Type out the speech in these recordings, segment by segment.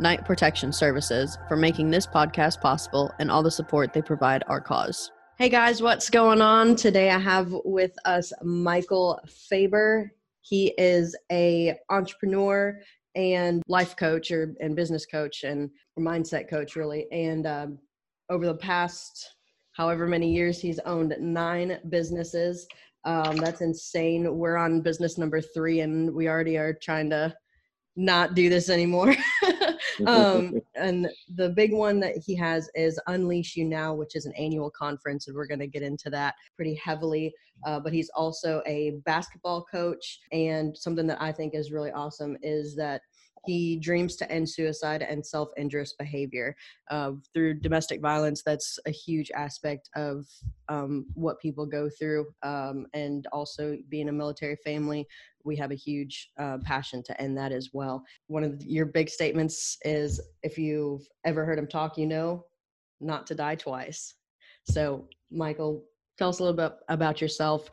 Knight Protection Services, for making this podcast possible and all the support they provide our cause. Hey guys, what's going on? Today I have with us Michael Faber. He is a entrepreneur and life coach or and business coach and mindset coach really. And um, over the past however many years, he's owned nine businesses. Um, that's insane. We're on business number three, and we already are trying to not do this anymore. um, and the big one that he has is Unleash You Now, which is an annual conference, and we're going to get into that pretty heavily. Uh, but he's also a basketball coach, and something that I think is really awesome is that he dreams to end suicide and self injurious behavior. Uh, through domestic violence, that's a huge aspect of um, what people go through. Um, and also being a military family, we have a huge uh, passion to end that as well. One of your big statements is if you've ever heard him talk, you know not to die twice. So, Michael, tell us a little bit about yourself,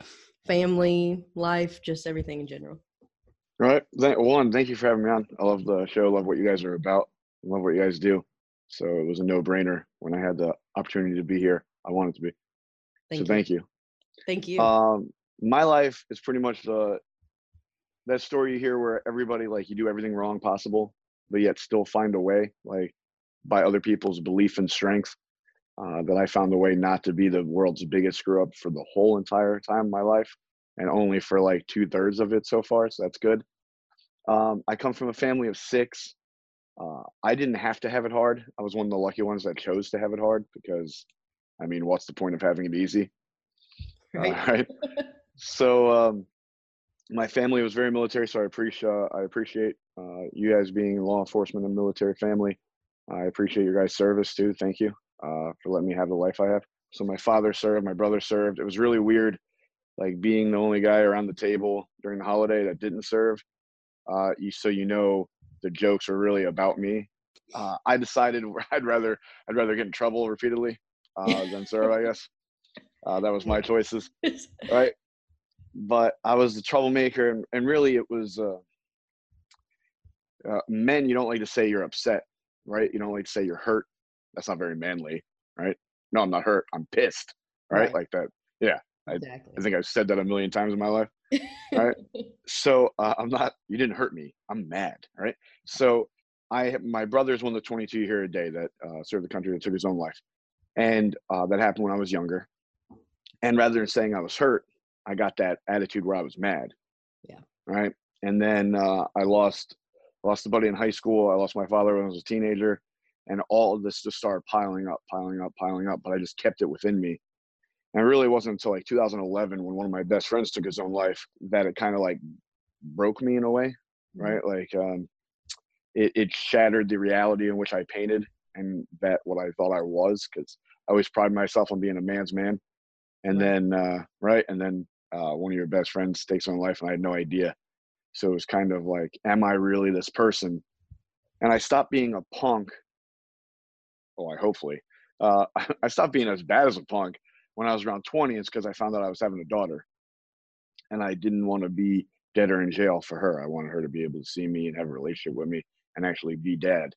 family, life, just everything in general. All right. One, thank you for having me on. I love the show. Love what you guys are about. Love what you guys do. So it was a no-brainer when I had the opportunity to be here. I wanted to be. Thank so you. thank you. Thank you. Um, my life is pretty much the that story you hear where everybody like you do everything wrong possible, but yet still find a way, like by other people's belief and strength. Uh, that I found a way not to be the world's biggest screw up for the whole entire time of my life, and only for like two thirds of it so far. So that's good. Um, I come from a family of six. Uh, I didn't have to have it hard. I was one of the lucky ones that chose to have it hard because, I mean, what's the point of having it easy? Right. Uh, right? so, um, my family was very military, so I appreciate I appreciate uh, you guys being law enforcement and military family. I appreciate your guys' service too. Thank you uh, for letting me have the life I have. So my father served, my brother served. It was really weird, like being the only guy around the table during the holiday that didn't serve uh, you, so you know the jokes are really about me. Uh, I decided I'd rather I'd rather get in trouble repeatedly uh, than serve. I guess uh, that was my choices, right? But I was the troublemaker, and, and really it was uh, uh, men. You don't like to say you're upset, right? You don't like to say you're hurt. That's not very manly, right? No, I'm not hurt. I'm pissed, right? right. Like that. Yeah, exactly. I, I think I've said that a million times in my life right? So uh, i'm not you didn't hurt me. I'm mad right? So i my brother's one of the 22 here a day that uh, served the country that took his own life. And uh, that happened when i was younger. And rather than saying i was hurt i got that attitude where i was mad. Yeah. Right? And then uh, i lost lost a buddy in high school. I lost my father when i was a teenager. And all of this just started piling up piling up piling up but i just kept it within me and it really wasn't until like 2011 when one of my best friends took his own life that it kind of like broke me in a way, mm-hmm. right? Like um, it, it shattered the reality in which I painted and that what I thought I was, because I always pride myself on being a man's man. And then, uh, right, and then uh, one of your best friends takes on life, and I had no idea. So it was kind of like, am I really this person? And I stopped being a punk. Oh, I hopefully. Uh, I stopped being as bad as a punk when I was around 20, it's because I found out I was having a daughter. And I didn't want to be dead or in jail for her. I wanted her to be able to see me and have a relationship with me and actually be dad.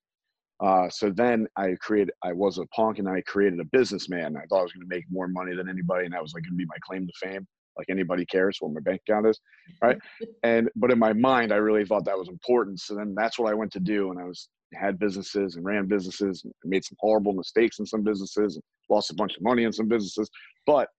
Uh, so then I created, I was a punk and I created a businessman. I thought I was going to make more money than anybody. And that was like going to be my claim to fame. Like anybody cares what my bank account is. Right. and, but in my mind, I really thought that was important. So then that's what I went to do. And I was had businesses and ran businesses and made some horrible mistakes in some businesses and lost a bunch of money in some businesses. But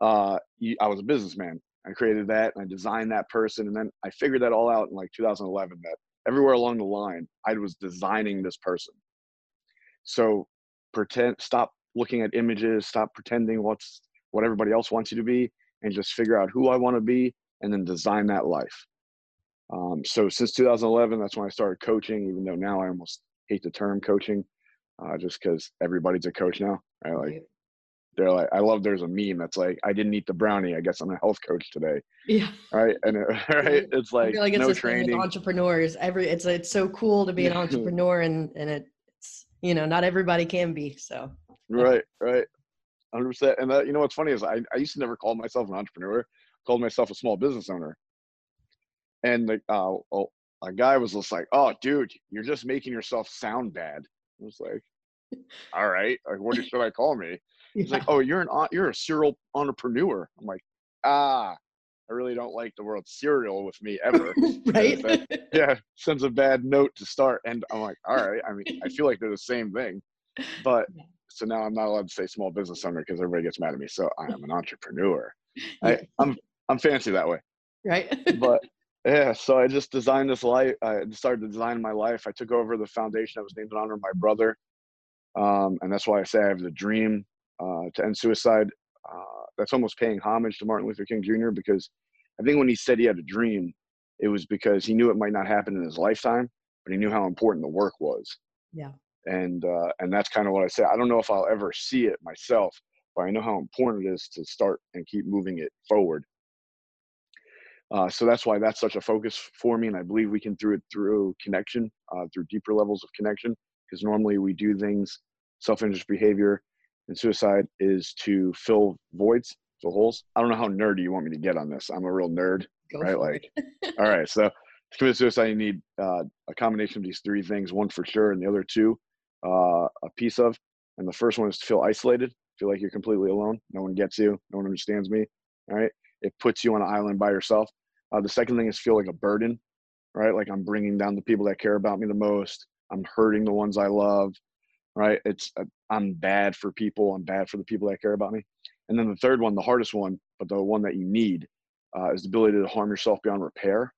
uh, I was a businessman. I created that and I designed that person. And then I figured that all out in like 2011 that everywhere along the line, I was designing this person. So pretend, stop looking at images, stop pretending what's what everybody else wants you to be, and just figure out who I want to be and then design that life. Um, so since 2011, that's when I started coaching, even though now I almost hate the term coaching. uh, just because everybody's a coach now. Right? Like they're like, I love. There's a meme that's like, I didn't eat the brownie. I guess I'm a health coach today. Yeah. Right. And it, right, it's like, like it's no training. entrepreneurs. Every it's it's so cool to be an entrepreneur, and and it's you know not everybody can be. So. Right. Right. Hundred percent. And that, you know what's funny is I I used to never call myself an entrepreneur. I called myself a small business owner. And the uh, oh, a guy was just like, "Oh, dude, you're just making yourself sound bad." I was like, "All right, like, what should I call me?" He's yeah. like, "Oh, you're an you're a serial entrepreneur." I'm like, "Ah, I really don't like the word serial with me ever." right? That, yeah, sends a bad note to start, and I'm like, "All right." I mean, I feel like they're the same thing, but so now I'm not allowed to say small business owner because everybody gets mad at me. So I am an entrepreneur. I, I'm I'm fancy that way. Right. but yeah, so I just designed this life. I started to design my life. I took over the foundation that was named in honor of my brother, um, and that's why I say I have the dream uh, to end suicide. Uh, that's almost paying homage to Martin Luther King Jr. because I think when he said he had a dream, it was because he knew it might not happen in his lifetime, but he knew how important the work was. Yeah. And uh, and that's kind of what I say. I don't know if I'll ever see it myself, but I know how important it is to start and keep moving it forward. Uh, so that's why that's such a focus for me, and I believe we can through it through connection, uh, through deeper levels of connection. Because normally we do things, self-injurious behavior, and suicide is to fill voids, fill holes. I don't know how nerdy you want me to get on this. I'm a real nerd, Go right? Like, all right. So to commit suicide, you need uh, a combination of these three things: one for sure, and the other two, uh, a piece of. And the first one is to feel isolated, feel like you're completely alone. No one gets you. No one understands me. All right. It puts you on an island by yourself. Uh, the second thing is feel like a burden, right? Like I'm bringing down the people that care about me the most. I'm hurting the ones I love, right? It's uh, I'm bad for people. I'm bad for the people that care about me. And then the third one, the hardest one, but the one that you need, uh, is the ability to harm yourself beyond repair.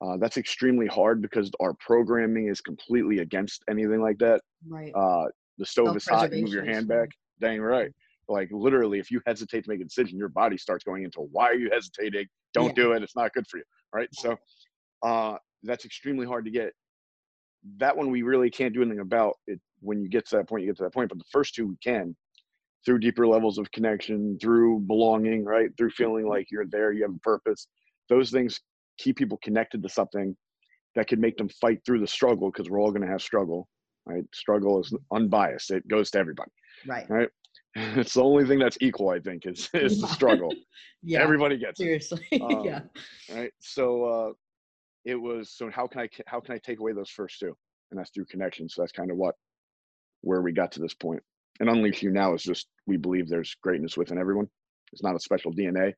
Uh, that's extremely hard because our programming is completely against anything like that. Right. Uh, the stove is hot. You move your hand back. Dang right. Like literally, if you hesitate to make a decision, your body starts going into why are you hesitating? Don't yeah. do it. It's not good for you. Right. So uh, that's extremely hard to get. That one we really can't do anything about. It when you get to that point, you get to that point. But the first two we can through deeper levels of connection, through belonging, right? Through feeling mm-hmm. like you're there, you have a purpose. Those things keep people connected to something that could make them fight through the struggle because we're all going to have struggle, right? Struggle is unbiased. It goes to everybody. Right. Right. It's the only thing that's equal, I think, is is the struggle. yeah. Everybody gets seriously. it. Um, yeah. Right. So uh, it was. So how can I how can I take away those first two? And that's through connection. So that's kind of what where we got to this point. And unleash you now is just we believe there's greatness within everyone. It's not a special DNA,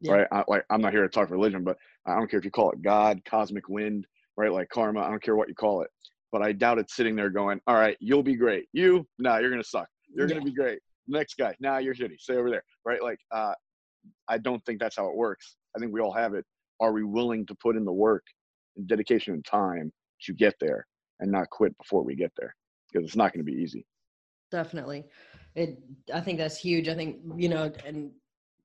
yeah. right? I, like I'm not here to talk religion, but I don't care if you call it God, cosmic wind, right? Like karma. I don't care what you call it. But I doubt it's sitting there going, "All right, you'll be great. You, no, nah, you're gonna suck. You're yeah. gonna be great next guy now nah, you're shitty stay over there right? Like uh, i don't think that's how it works. I think we all have it. Are we willing to put in the work and dedication and time to get there and not quit before we get there? Because it's not going to be easy. Definitely. It i think that's huge. I think you know and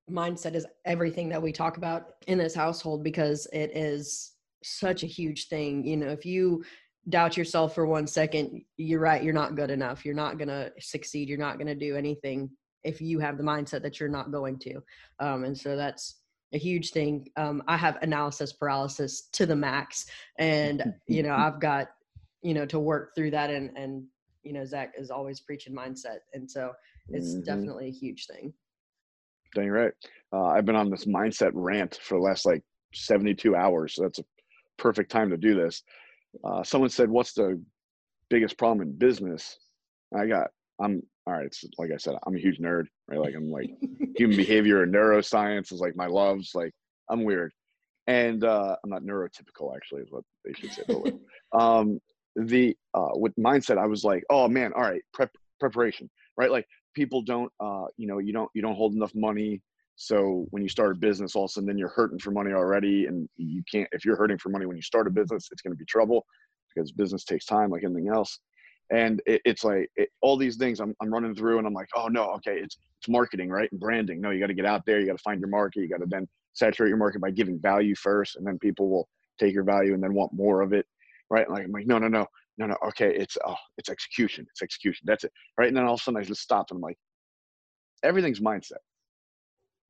mindset is everything that we talk about in this household because it is such a huge thing. You know if you doubt yourself for one second, you're right, you're not good enough. You're not going to succeed. You're not going to do anything if you have the mindset that you're not going to. Um, and so that's a huge thing. Um, I have analysis paralysis to the max, and you know I've got you know to work through that. And and you know Zach is always preaching mindset, and so it's mm-hmm. definitely a huge thing. Dang right. Uh, I've been on this mindset rant for the last like 72 hours. So that's a perfect time to do this uh, someone said, "What's the biggest problem in business?" I got, I'm all right. It's like I said, I'm a huge nerd, right? Like I'm like human behavior and neuroscience is like my loves. Like I'm weird, and uh, I'm not neurotypical. Actually, is what they should say. um, the uh, with mindset, I was like, oh man, all right, prep preparation, right? Like people don't, uh, you know, you don't you don't hold enough money so when you start a business, all of a sudden then you're hurting for money already, and you can't. If you're hurting for money when you start a business, it's going to be trouble because business takes time, like anything else. And it, it's like it, all these things I'm, I'm running through, and I'm like, oh no, okay, it's it's marketing, right, and branding. No, you got to get out there. You got to find your market. You got to then saturate your market by giving value first, and then people will take your value and then want more of it, right? Like I'm like, no, no, no, no, no, okay, it's oh, it's execution, it's execution. That's it, right? And then all of a sudden I just stop, and I'm like, everything's mindset,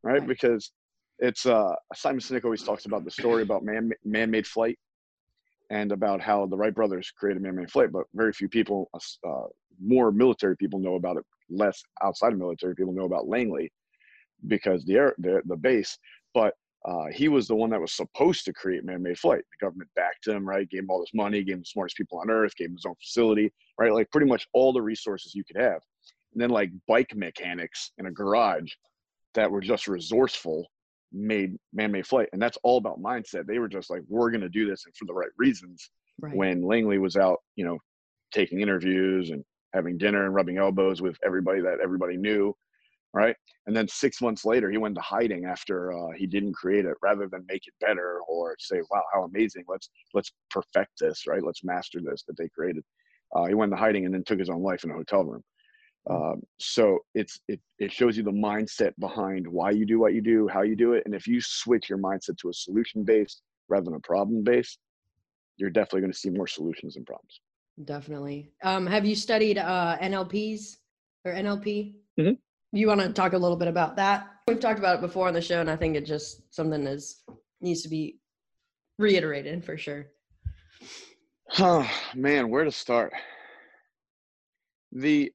right? right. Because it's uh Simon Sinek always talks about the story about man man-made flight and about how the Wright brothers created man-made flight, but very few people, uh, more military people know about it. Less outside of military people know about Langley because the air, the, the base. But uh, he was the one that was supposed to create man-made flight. The government backed him, right? Gave him all this money, gave him the smartest people on earth, gave him his own facility, right? Like pretty much all the resources you could have. And then like bike mechanics in a garage that were just resourceful made man-made flight and that's all about mindset. They were just like we're going to do this and for the right reasons right. when langley was out you know taking interviews and having dinner and rubbing elbows with everybody that everybody knew right? And then six months later he went to hiding after uh, he didn't create it rather than make it better or say wow how amazing. Let's let's perfect this right? Let's master this that they created. Uh, he went to hiding and then took his own life in a hotel room um, so it's it it shows you the mindset behind why you do what you do, how you do it, and if you switch your mindset to a solution based rather than a problem based, you're definitely going to see more solutions than problems. Definitely. Um, have you studied uh, NLPs or NLP? Mm-hmm. You want to talk a little bit about that? We've talked about it before on the show, and I think it just something is needs to be reiterated for sure. Oh man, where to start? The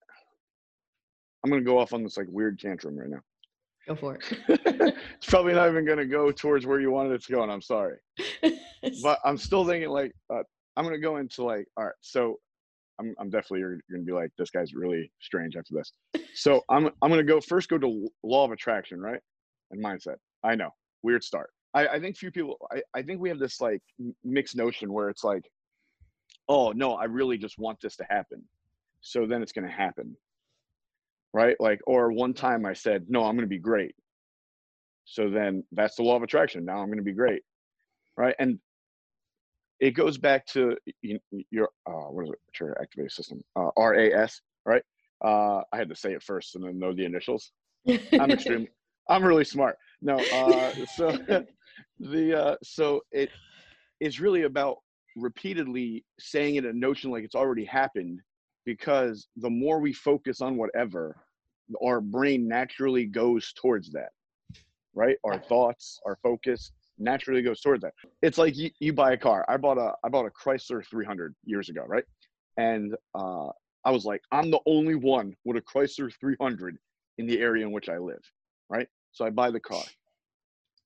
I'm gonna go off on this like weird tantrum right now. Go for it. it's probably not even gonna go towards where you wanted it to go, and I'm sorry. but I'm still thinking like uh, I'm gonna go into like all right. So I'm I'm definitely you're, you're gonna be like this guy's really strange after this. So I'm I'm gonna go first go to law of attraction, right? And mindset. I know weird start. I, I think few people. I, I think we have this like mixed notion where it's like, oh no, I really just want this to happen. So then it's gonna happen right? Like, or one time I said, no, I'm going to be great. So then that's the law of attraction. Now I'm going to be great, right? And it goes back to your uh, what is it? Your activated system, uh, RAS, right? Uh, I had to say it first and then know the initials. I'm extremely, I'm really smart. No, uh, so the uh, so it is really about repeatedly saying it a notion like it's already happened because the more we focus on whatever, our brain naturally goes towards that, right? Our thoughts, our focus naturally goes towards that. It's like you, you buy a car. I bought a I bought a Chrysler 300 years ago, right? And uh, I was like, I'm the only one with a Chrysler 300 in the area in which I live, right? So I buy the car.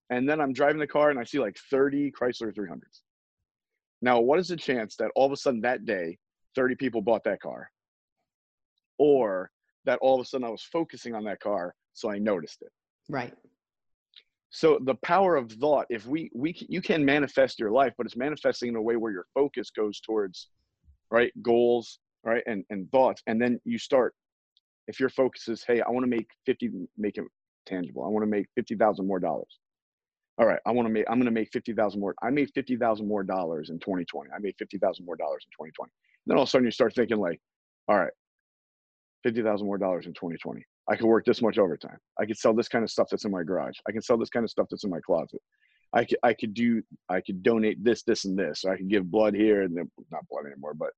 And then I'm driving the car and I see like 30 Chrysler 300s. Now, what is the chance that all of a sudden that day, 30 people bought that car? Or that all of a sudden I was focusing on that car, so I noticed it. Right. So the power of thought, if we we you can manifest your life, but it's manifesting in a way where your focus goes towards right goals, right, and and thoughts, and then you start. If your focus is, hey, I want to make fifty, make it tangible. I want to make fifty thousand more dollars. All right, I want to make. I'm going to make fifty thousand more. I made fifty thousand more dollars in 2020. I made fifty thousand more dollars in 2020. And Then all of a sudden you start thinking like, all right, fifty thousand more dollars in 2020. I could work this much overtime. I could sell this kind of stuff that's in my garage. I can sell this kind of stuff that's in my closet. I could I could do I could donate this this and this. I could give blood here and then not blood anymore, but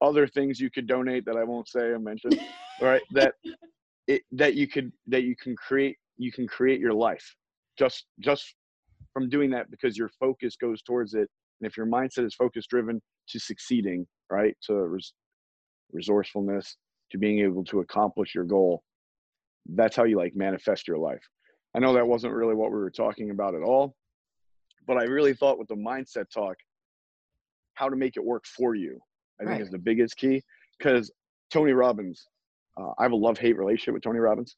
other things you could donate that I won't say or mention. right? That it that you could that you can create you can create your life just just from doing that because your focus goes towards it and if your mindset is focus driven to succeeding right to res- resourcefulness to being able to accomplish your goal that's how you like manifest your life i know that wasn't really what we were talking about at all but i really thought with the mindset talk how to make it work for you i right. think is the biggest key because tony robbins uh, i have a love-hate relationship with tony robbins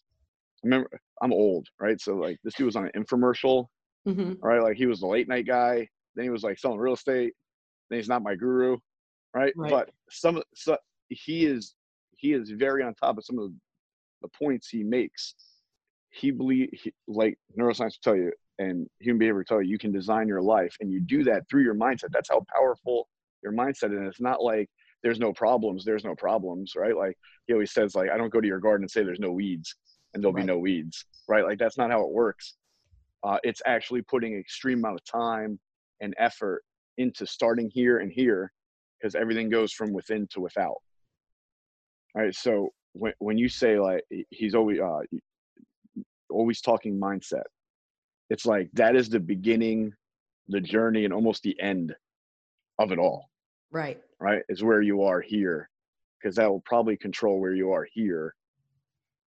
I remember i'm old right so like this dude was on an infomercial mm-hmm. right like he was the late night guy then he was like selling real estate then he's not my guru right, right. but some so he is he is very on top of some of the points he makes. He believe he, like neuroscience will tell you, and human behavior will tell you, you can design your life, and you do that through your mindset. That's how powerful your mindset is. And it's not like there's no problems. There's no problems, right? Like he always says, like I don't go to your garden and say there's no weeds, and there'll right. be no weeds, right? Like that's not how it works. Uh, it's actually putting extreme amount of time and effort into starting here and here because everything goes from within to without. All right. So when when you say like he's always uh always talking mindset, it's like that is the beginning, the journey, and almost the end of it all. Right. Right. Is where you are here. Because that will probably control where you are here.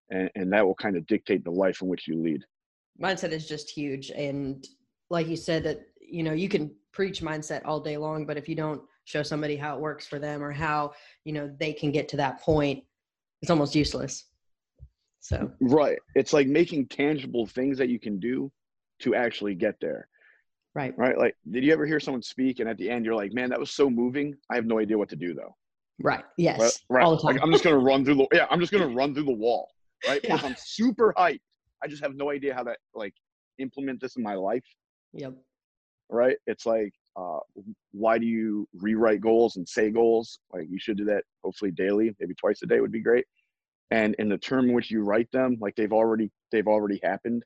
And and that will kind of dictate the life in which you lead. Mindset is just huge. And like you said, that you know, you can preach mindset all day long, but if you don't show somebody how it works for them or how, you know, they can get to that point, it's almost useless. So right. It's like making tangible things that you can do to actually get there. Right. Right. Like, did you ever hear someone speak and at the end you're like, man, that was so moving. I have no idea what to do though. Right. Yes. Right. right. All the time. Like, I'm just gonna run through the yeah, I'm just gonna run through the wall. Right. Yeah. Because I'm super hyped. I just have no idea how to like implement this in my life. Yep. Right. It's like, uh, why do you rewrite goals and say goals? Like you should do that hopefully daily, maybe twice a day would be great. And in the term in which you write them, like they've already they've already happened.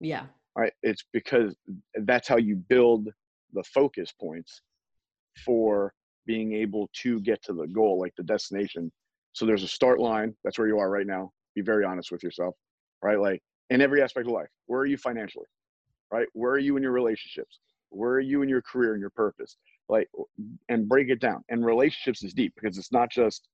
Yeah. right it's because that's how you build the focus points for being able to get to the goal like the destination so there's a start line that's where you are right now be very honest with yourself right like in every aspect of life where are you financially right where are you in your relationships where are you in your career and your purpose like and break it down and relationships is deep because it's not just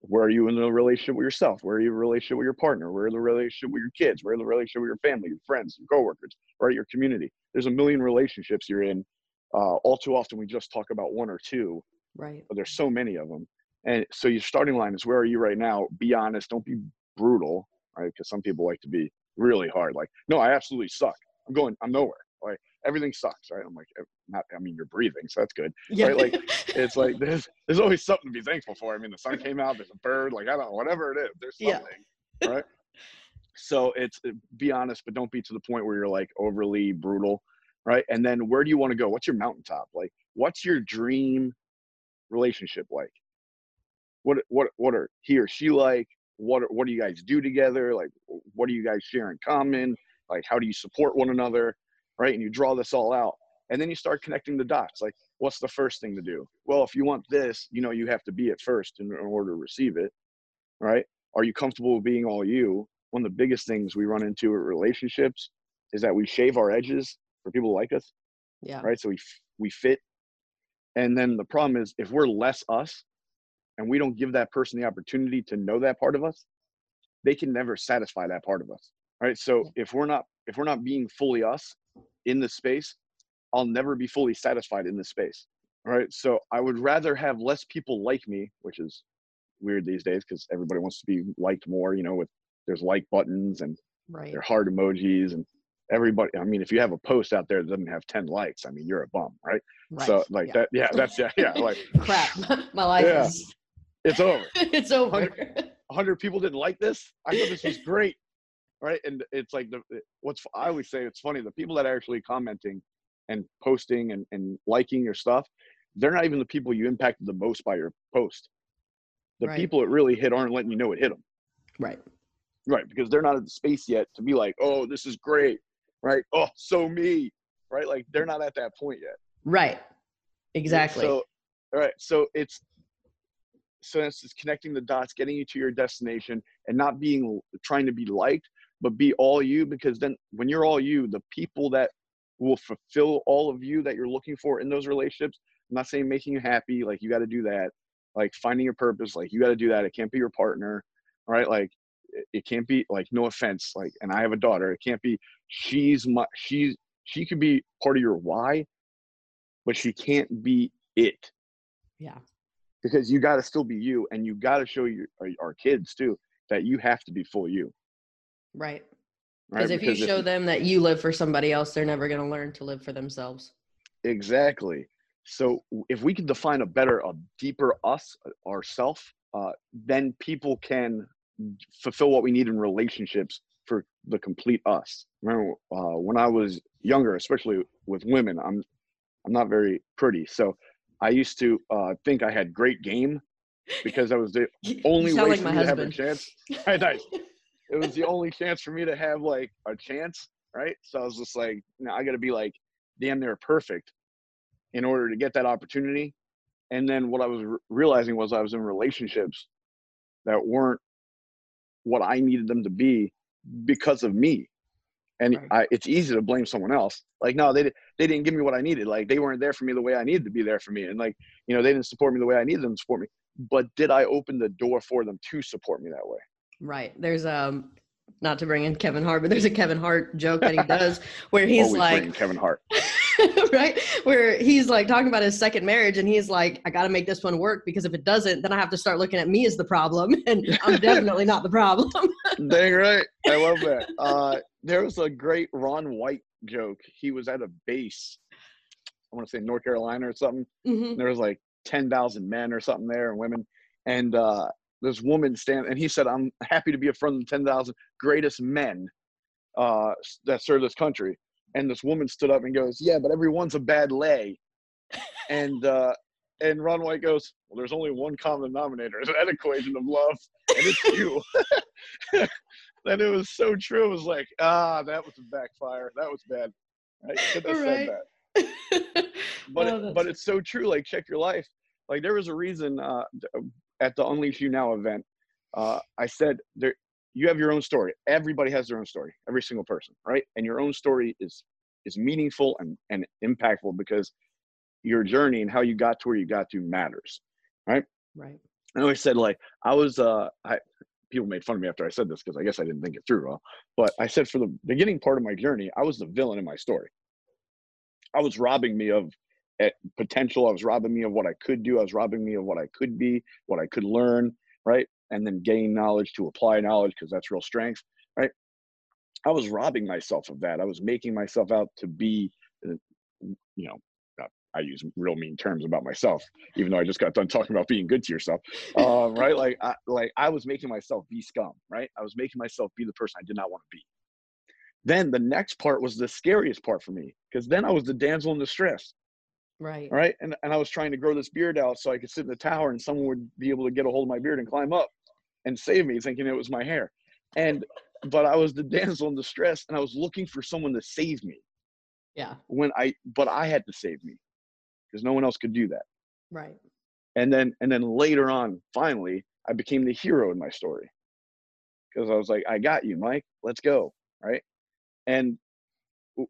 where are you in the relationship with yourself? Where are you in the relationship with your partner? Where are the relationship with your kids? Where are the relationship with your family, your friends, your coworkers, right? Your community. There's a million relationships you're in. Uh, all too often we just talk about one or two, Right. but there's so many of them. And so your starting line is where are you right now? Be honest. Don't be brutal, right? Because some people like to be really hard. Like, no, I absolutely suck. I'm going. I'm nowhere. Like everything sucks, right? I'm like, not. I mean, you're breathing, so that's good. Yeah. Right, like, It's like there's there's always something to be thankful for. I mean, the sun came out. There's a bird. Like I don't know, whatever it is. There's Yeah. something, right? So it's be honest, but don't be to the point where you're like overly brutal, right? And then where do you want to go? What's your mountaintop? Like, what's your dream relationship like? What what what are he or she like? What are, what do you guys do together? Like, what do you guys share in common? Like, how do you support one another? Right? And you draw this all out, and then you start connecting the dots. Like, what's the first thing to do? Well, if you want this, you know, you have to be it first in, order to receive it, right? Are you comfortable with being all you? One of the biggest things we run into in relationships is that we shave our edges for people like us, Yeah. right? So we we fit, and then the problem is if we're less us, and we don't give that person the opportunity to know that part of us, they can never satisfy that part of us, right? So Yeah. if we're not if we're not being fully us in the space, I'll never be fully satisfied in this space. Right. So I would rather have less people like me, which is weird these days because everybody wants to be liked more, you know, with there's like buttons and Right. are heart emojis and everybody I mean, if you have a post out there that doesn't have 10 likes, I mean you're a bum, right? Right. So like yeah. that, yeah, that's yeah, yeah, like Crap. My life Yeah. is it's over. it's over. 100 people didn't like this. I thought this was great. Right. And it's like the what's I always say it's funny the people that are actually commenting and posting and, and liking your stuff, they're not even the people you impacted the most by your post. The Right. people it really hit aren't letting you know it hit them. right. Right. Because they're not at the space yet to be like, oh, this is great. Right. Oh, so me. Right. Like they're not at that point yet. Right. Exactly. So, all right. So it's so it's just connecting the dots, getting you to your destination, and not being trying to be liked, but be all you. Because then, when you're all you, the people that will fulfill all of you that you're looking for in those relationships. I'm not saying making you happy, like you got to do that. Like finding your purpose, like you got to do that. It can't be your partner, right? Like it- can't be like no offense, like. And I have a daughter. It can't be she's my she's she could be part of your why, but she can't be it yeah. because you got to still be you and you got to show your our- our kids too that you have to be full you Right. right Because if you show them that you live for somebody else, they're never going to learn to live for themselves. exactly so if we can define a better a deeper us uh, ourself uh, then people can fulfill what we need in relationships for the complete us remember uh, when i was younger especially with women i'm i'm not very pretty so i used to uh, think i had great game because i was the only way like for my me to have a chance Right, nice. it was the only chance for me to have like a chance, right? So I was just like, I got to be like damn near perfect in order to get that opportunity. and then what I was re- realizing was I was in relationships that weren't what I needed them to be because of me. And Right. I, it's easy to blame someone else. Like, no, they they didn't give me what I needed. Like, they weren't there for me the way I needed to be there for me. And like, you know, they didn't support me the way I needed them to support me. But did I open the door for them to support me that way? Right. There's um not to bring in Kevin Hart, but there's a Kevin Hart joke that he does where he's Always like Kevin Hart. right where he's like talking about his second marriage and he's like I got to make this one work because if it doesn't then I have to start looking at me as the problem and I'm definitely not the problem. Dang right. I love that. Uh, there was a great Ron White joke. He was at a base, I want to say North Carolina or something. Mhm. There was like 10,000 men or something there and women. And uh, this woman stand and he said, I'm happy to be a friend of the 10,000 greatest men uh, that serve this country. And this woman stood up and goes, Yeah, but everyone's a bad lay. and uh, and Ron White goes, Well, there's only one common denominator in that equation of love, and it's you. and it was so true. It was like, ah, that was a backfire. That was bad. I should have Right. said that but Oh, it, but it's so true. Like check your life. Like there was a reason uh, at the Unleash You Now event. Uh, I said there you have your own story. Everybody has their own story. Every single person, right? And your own story is is meaningful and and impactful because your journey and how you got to where you got to matters. right. Right. I always said like I was uh I people made fun of me after I said this because I guess I didn't think it through well. But I said for the beginning part of my journey, I was the villain in my story. I was robbing me of eh, potential. I was robbing me of what I could do. I was robbing me of what I could be, what I could learn, right? And then gain knowledge to apply knowledge because that's real strength, right? I was robbing myself of that. I was making myself out to be, uh, you know, uh, I use real mean terms about myself, even though I just got done talking about being good to yourself, um, right? Like, I, like I was making myself be scum, right? I was making myself be the person I did not want to be. Then the next part was the scariest part for me because then I was the damsel in distress, Right. right? And, and I was trying to grow this beard out so I could sit in the tower and someone would be able to get a hold of my beard and climb up and save me, thinking it was my hair. And but I was the damsel in distress and I was looking for someone to save me Yeah. when I but I had to save me because no one else could do that. Right. And then and then later on, finally, I became the hero in my story. Because I was like, I got you, Mike. Let's go. Right. And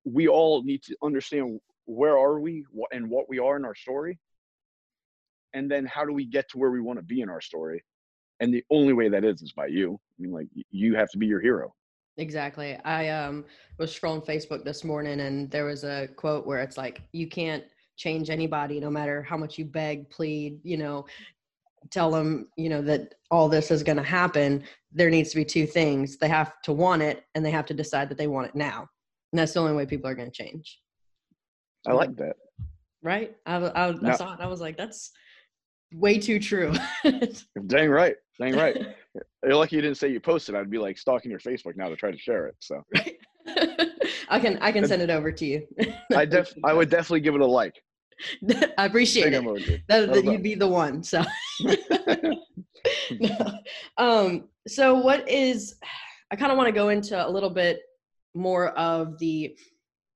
we all need to understand where are we and what we are in our story. And then how do we get to where we want to be in our story? And the only way that is is by you. I mean, like you have to be your hero. Exactly. I um was scrolling Facebook this morning and there was a quote where it's like you can't change anybody no matter how much you beg, plead, you know, tell them, you know, that all this is going to happen. There needs to be two things. They have to want it and they have to decide that they want it now. And that's the only way people are going to change. I like that. Right? I I, w- I No. saw it. I was like that's way too true. Dang right. Dang right. You're lucky you didn't say you posted. I'd be like stalking your Facebook now to try to share it. So right? I can I can send it over to you. I def I would definitely give it a like. I appreciate Big it. that, that you'd be the one so No. um so what is i kind of want to go into a little bit more of the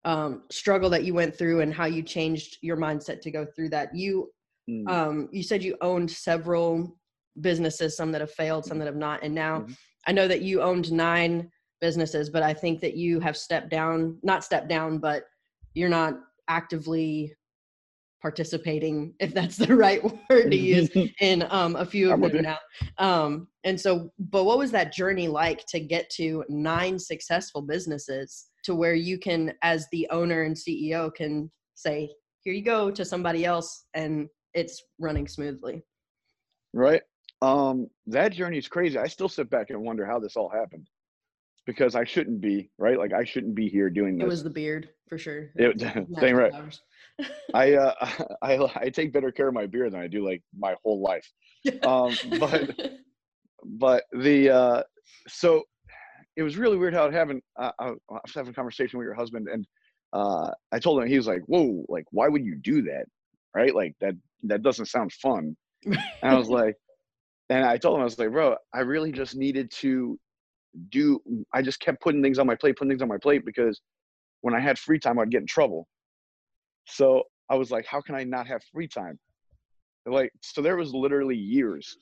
um struggle that you went through and how you changed your mindset to go through that you Mm. um you said you owned several businesses some that have failed some that have not and now Mhm. i know that you owned nine businesses but i think that you have stepped down not stepped down but you're not actively participating if that's the right word to use in um, a few of them now. Um, and so, but what was that journey like to get to nine successful businesses to where you can, as the owner and CEO, can say, "Here you go" to somebody else, and it's running smoothly. right? Um, that journey is crazy. I still sit back and wonder how this all happened because I shouldn't be, right? Like I shouldn't be here doing this. It was the beard for sure. It- dang right. flowers. I, uh, I I take better care of my beer than I do like my whole life. Um, but but the uh, so it was really weird how it happened. Uh, I, I was having a conversation with your husband, and uh, I told him he was like, "Whoa, like why would you do that? Right? Like that that doesn't sound fun." And I was like, and I told him I was like, "Bro, I really just needed to do. I just kept putting things on my plate, putting things on my plate because when I had free time, I'd get in trouble. So I was like, how can I not have free time? Like, so there was literally years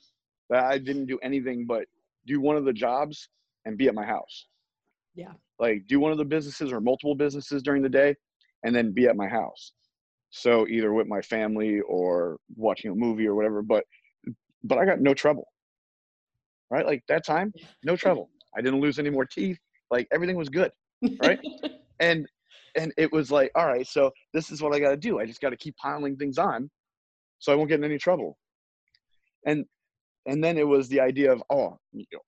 that I didn't do anything but do one of the jobs and be at my house. Yeah. Like do one of the businesses or multiple businesses during the day and then be at my house. So either with my family or watching a movie or whatever, but but I got no trouble. Right? Like that time, no trouble. I didn't lose any more teeth. Like everything was good. Right? and and it was like, all right, so this is what I got to do. I just got to keep piling things on so I won't get in any trouble. And and then it was the idea of, oh, you know,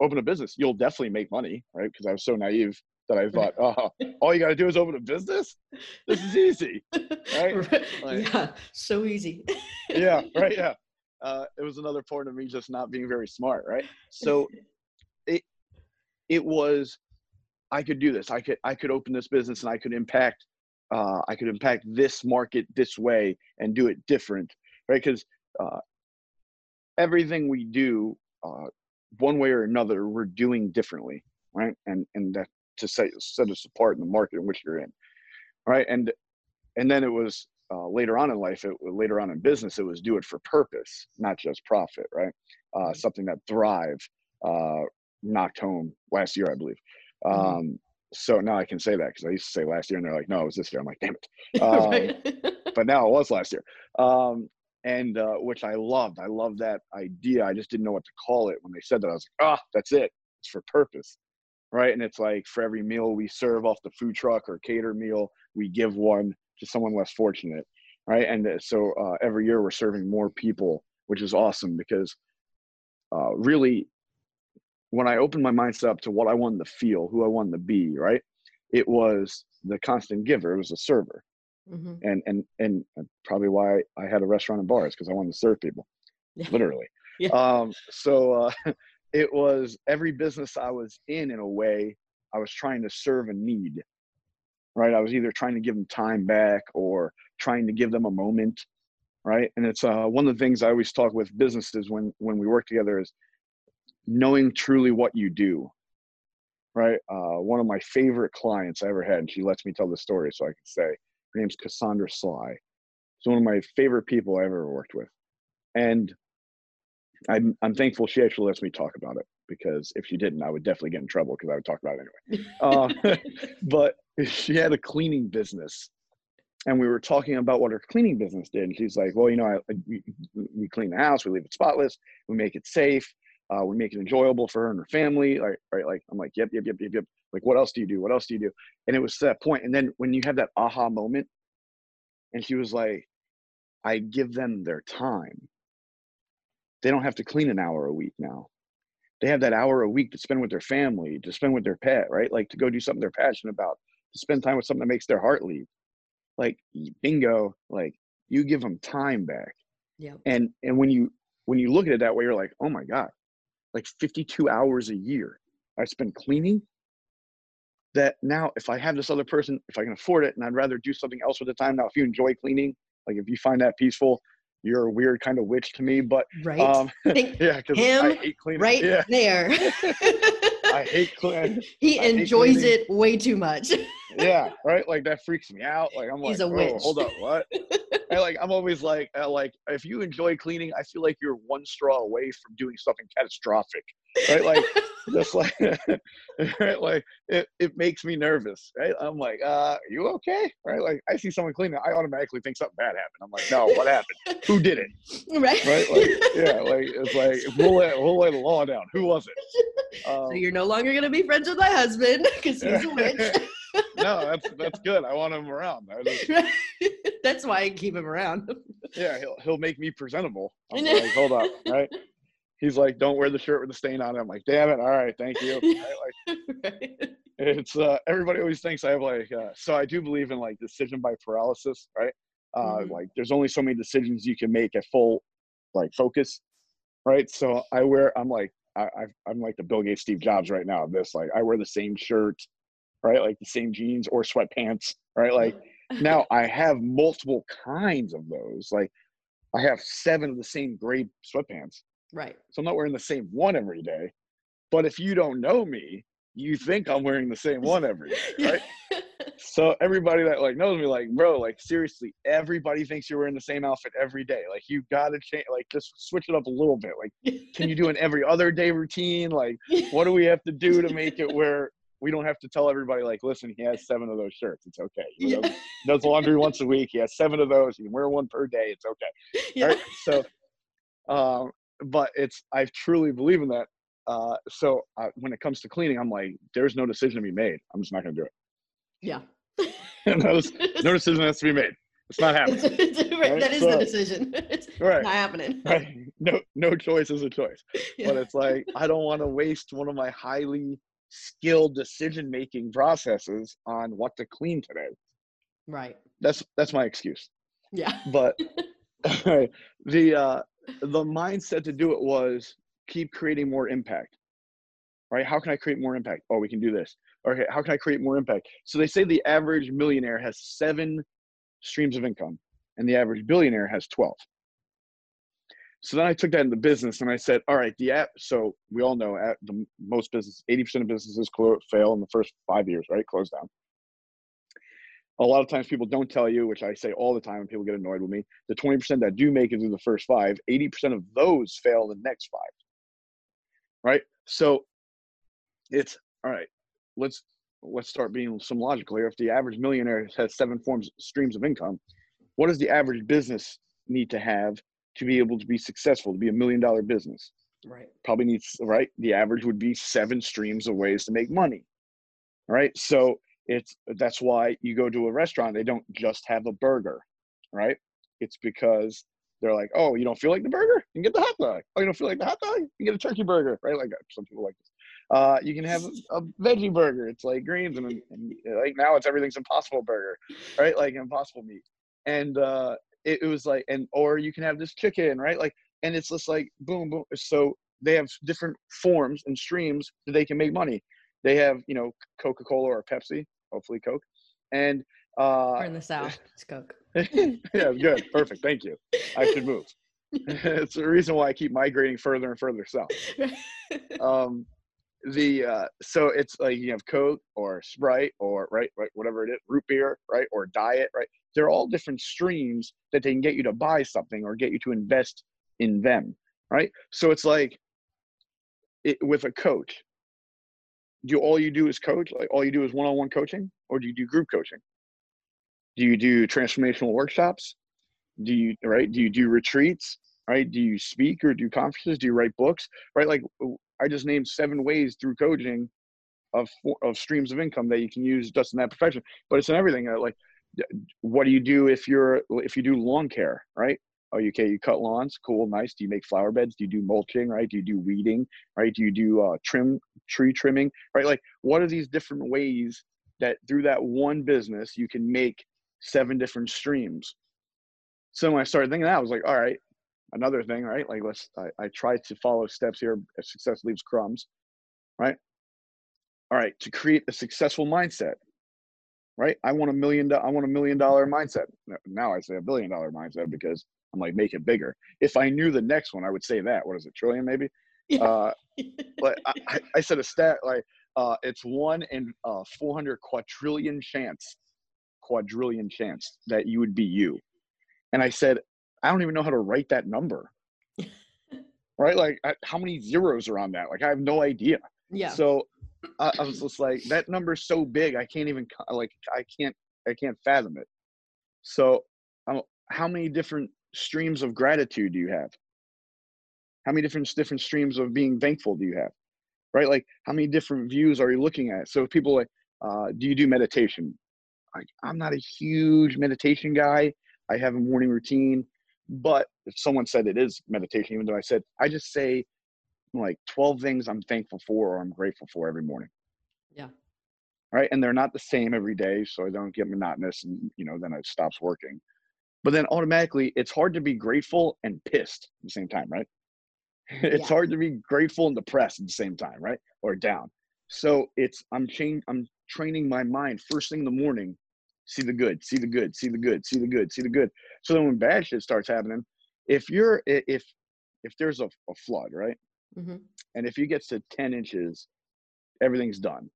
open a business. You'll definitely make money, right? Because I was so naive that I thought, oh, all you got to do is open a business. This is easy, right? Like, yeah, so easy. yeah, right. Yeah, uh, it was another part of me just not being very smart, right? So it it was I could do this. I could I could open this business and I could impact uh, I could impact this market this way and do it different, right? Because uh, everything we do, uh, one way or another, we're doing differently, right? And and that to set set us apart in the market in which you're in, right? And and then it was uh, later on in life, it, later on in business, it was do it for purpose, not just profit, right? Uh, mm-hmm. Something that Thrive uh, knocked home last year, I believe. Mm-hmm. Um. So now I can say that because I used to say last year, and they're like, "No, it was this year." I'm like, "Damn it!" Um, but now it was last year. Um, and uh, which I loved. I loved that idea. I just didn't know what to call it when they said that. I was like, ah, oh, that's it. It's for purpose, right? And it's like for every meal we serve off the food truck or cater meal, we give one to someone less fortunate, right? And uh, so uh, every year we're serving more people, which is awesome because uh, really, when I opened my mindset up to what I wanted to feel, who I wanted to be, right? It was the constant giver. It was a server mm-hmm. and and and probably why I had a restaurant and bars because I wanted to serve people, yeah. literally. Yeah. Um, so uh, it was every business I was in, in a way, I was trying to serve a need. Right, I was either trying to give them time back or trying to give them a moment. Right, and it's uh, one of the things I always talk with businesses when when we work together is knowing truly what you do right? Uh, one of my favorite clients I ever had, and she lets me tell the story so I can say, her name's Cassandra Sly. She's one of my favorite people I ever worked with. And I'm, I'm thankful she actually lets me talk about it because if she didn't, I would definitely get in trouble because I would talk about it anyway. uh, but she had a cleaning business and we were talking about what her cleaning business did. And she's like, well, you know, I, we, we clean the house, we leave it spotless, we make it safe, uh, we make it enjoyable for her and her family. Like, right, like I'm like, yep, yep, yep, yep, yep. Like, what else do you do? What else do you do? And it was that point. And then when you have that aha moment, and she was like, I give them their time. They don't have to clean an hour a week now. They have that hour a week to spend with their family, to spend with their pet, right? Like to go do something they're passionate about, to spend time with something that makes their heart leap. Like bingo, like you give them time back. Yeah. And and when you when you look at it that way, you're like, oh my God, like 52 hours a year I spend cleaning that now if I have this other person, if I can afford it, and I'd rather do something else with the time. Now, if you enjoy cleaning, like if you find that peaceful, you're a weird kind of witch to me. But right, um, yeah, because I hate cleaning. Right yeah. there. I hate cleaning. He I enjoys hate it way too much. yeah, right. Like that freaks me out. Like I'm He's like, a witch. hold up, what? I like I'm always like, uh, like if you enjoy cleaning, I feel like you're one straw away from doing something catastrophic right? Like just like right? like it, it makes me nervous, right? I'm like, uh, you okay? Right? Like I see someone cleaning, I automatically think something bad happened. I'm like, no, what happened? Who did it? Right. Right? Like, yeah, like it's like we'll lay, we'll lay the law down. Who was it? Um, so you're no longer gonna be friends with my husband because he's a witch. no, that's that's good. I want him around. Just, that's why I keep him around. yeah, he'll he'll make me presentable. I'm like, hold up, right? He's like, "Don't wear the shirt with the stain on it." I'm like, "Damn it! All right, thank you." Like, right. It's uh, everybody always thinks I have like uh, so I do believe in like decision by paralysis, right? Uh, mm-hmm. Like there's only so many decisions you can make at full like focus, right? So I wear I'm like I, I'm like the Bill Gates, Steve Jobs right now. This like I wear the same shirt, right? Like the same jeans or sweatpants, right? Like now I have multiple kinds of those. Like I have seven of the same gray sweatpants Right. So I'm not wearing the same one every day. But if you don't know me, you think I'm wearing the same one every day, right? so everybody that like knows me, like, bro, like seriously, everybody thinks you're wearing the same outfit every day. Like you gotta change like just switch it up a little bit. Like, can you do an every other day routine? Like, what do we have to do to make it where we don't have to tell everybody like, listen, he has seven of those shirts. It's okay. He Yeah. does, does laundry once a week. He has seven of those. He can wear one per day. It's okay. Yeah. Right? So, um, but it's I truly believe in that. Uh, so uh, when it comes to cleaning, I'm like, there's no decision to be made. I'm just not gonna do it. Yeah. no, no decision has to be made. It's not happening. It's- it's- right, Right, that is so- the decision. It's Right. not happening. Right. No, no choice is a choice. Yeah. But it's like I don't want to waste one of my highly skilled decision making processes on what to clean today. Right. That's that's my excuse. Yeah. But the uh, the mindset to do it was keep creating more impact. Right? How can I create more impact? Oh, we can do this. Okay, how can I create more impact? So they say the average millionaire has seven streams of income, and the average billionaire has twelve. So then I took that into business and I said, all right, the app. So we all know at the most business, 80% of businesses fail in the first five years, right? Close down. A lot of times people don't tell you, which I say all the time and people get annoyed with me, the 20% that do make it through the first five, 80% of those fail the next five. Right? So it's all right, let's let's start being some logical here. If the average millionaire has seven forms streams of income, what does the average business need to have to be able to be successful, to be a million dollar business? Right. Probably needs right. The average would be seven streams of ways to make money. All right. So it's that's why you go to a restaurant, they don't just have a burger, right? It's because they're like, oh, you don't feel like the burger? You can get the hot dog. Oh, you don't feel like the hot dog? You can get a turkey burger, right? Like some people like this. Uh, you can have a, a veggie burger. It's like greens and, and like now it's everything's impossible burger, right? Like impossible meat. And uh, it, it was like, and or you can have this chicken, right? Like, and it's just like boom, boom. So they have different forms and streams that they can make money. They have, you know, Coca Cola or Pepsi, hopefully Coke, and uh, We're in the South. It's Coke. yeah, good, perfect. Thank you. I should move. it's the reason why I keep migrating further and further south. Um, the uh, so it's like you have Coke or Sprite or right, right, whatever it is, root beer, right, or diet, right. They're all different streams that they can get you to buy something or get you to invest in them, right? So it's like it, with a coach. Do all you do is coach? Like all you do is one-on-one coaching, or do you do group coaching? Do you do transformational workshops? Do you right? Do you do retreats? Right? Do you speak or do conferences? Do you write books? Right? Like I just named seven ways through coaching of of streams of income that you can use just in that profession. But it's in everything. uh, Like, what do you do if you're if you do lawn care? Right? Oh, you okay? You cut lawns, cool, nice. Do you make flower beds? Do you do mulching? Right? Do you do weeding? Right? Do you do uh, trim tree trimming? Right? Like, what are these different ways that through that one business you can make seven different streams? So when I started thinking that, I was like, all right, another thing, right? Like let's I, I try to follow steps here. Success leaves crumbs, right? All right, to create a successful mindset, right? I want a million. I want a million dollar mindset. Now I say a billion dollar mindset because I'm like make it bigger. If I knew the next one, I would say that. What is it? Trillion maybe? Yeah. Uh, but I, I, said a stat like uh, it's one in uh, 400 quadrillion chance, quadrillion chance that you would be you. And I said, I don't even know how to write that number. right? Like, I, how many zeros are on that? Like, I have no idea. yeah. So I, I was just like, that number's so big, I can't even like, I can't, I can't fathom it. So, um, how many different streams of gratitude do you have? How many different different streams of being thankful do you have? Right? Like, how many different views are you looking at? So, people like, uh, do you do meditation? Like, I'm not a huge meditation guy. I have a morning routine, but if someone said it is meditation, even though I said I just say like 12 things I'm thankful for or I'm grateful for every morning. Yeah. Right. And they're not the same every day. So I don't get monotonous and, you know, then it stops working. But then automatically it's hard to be grateful and pissed at the same time, right? it's Yeah. hard to be grateful and depressed at the same time, right? Or down. So it's I'm change I'm training my mind first thing in the morning, see the good, see the good, see the good, see the good, see the good. So then when bad shit starts happening, if you're if if there's a, a flood, right? hmm and if you get to 10 inches everything's done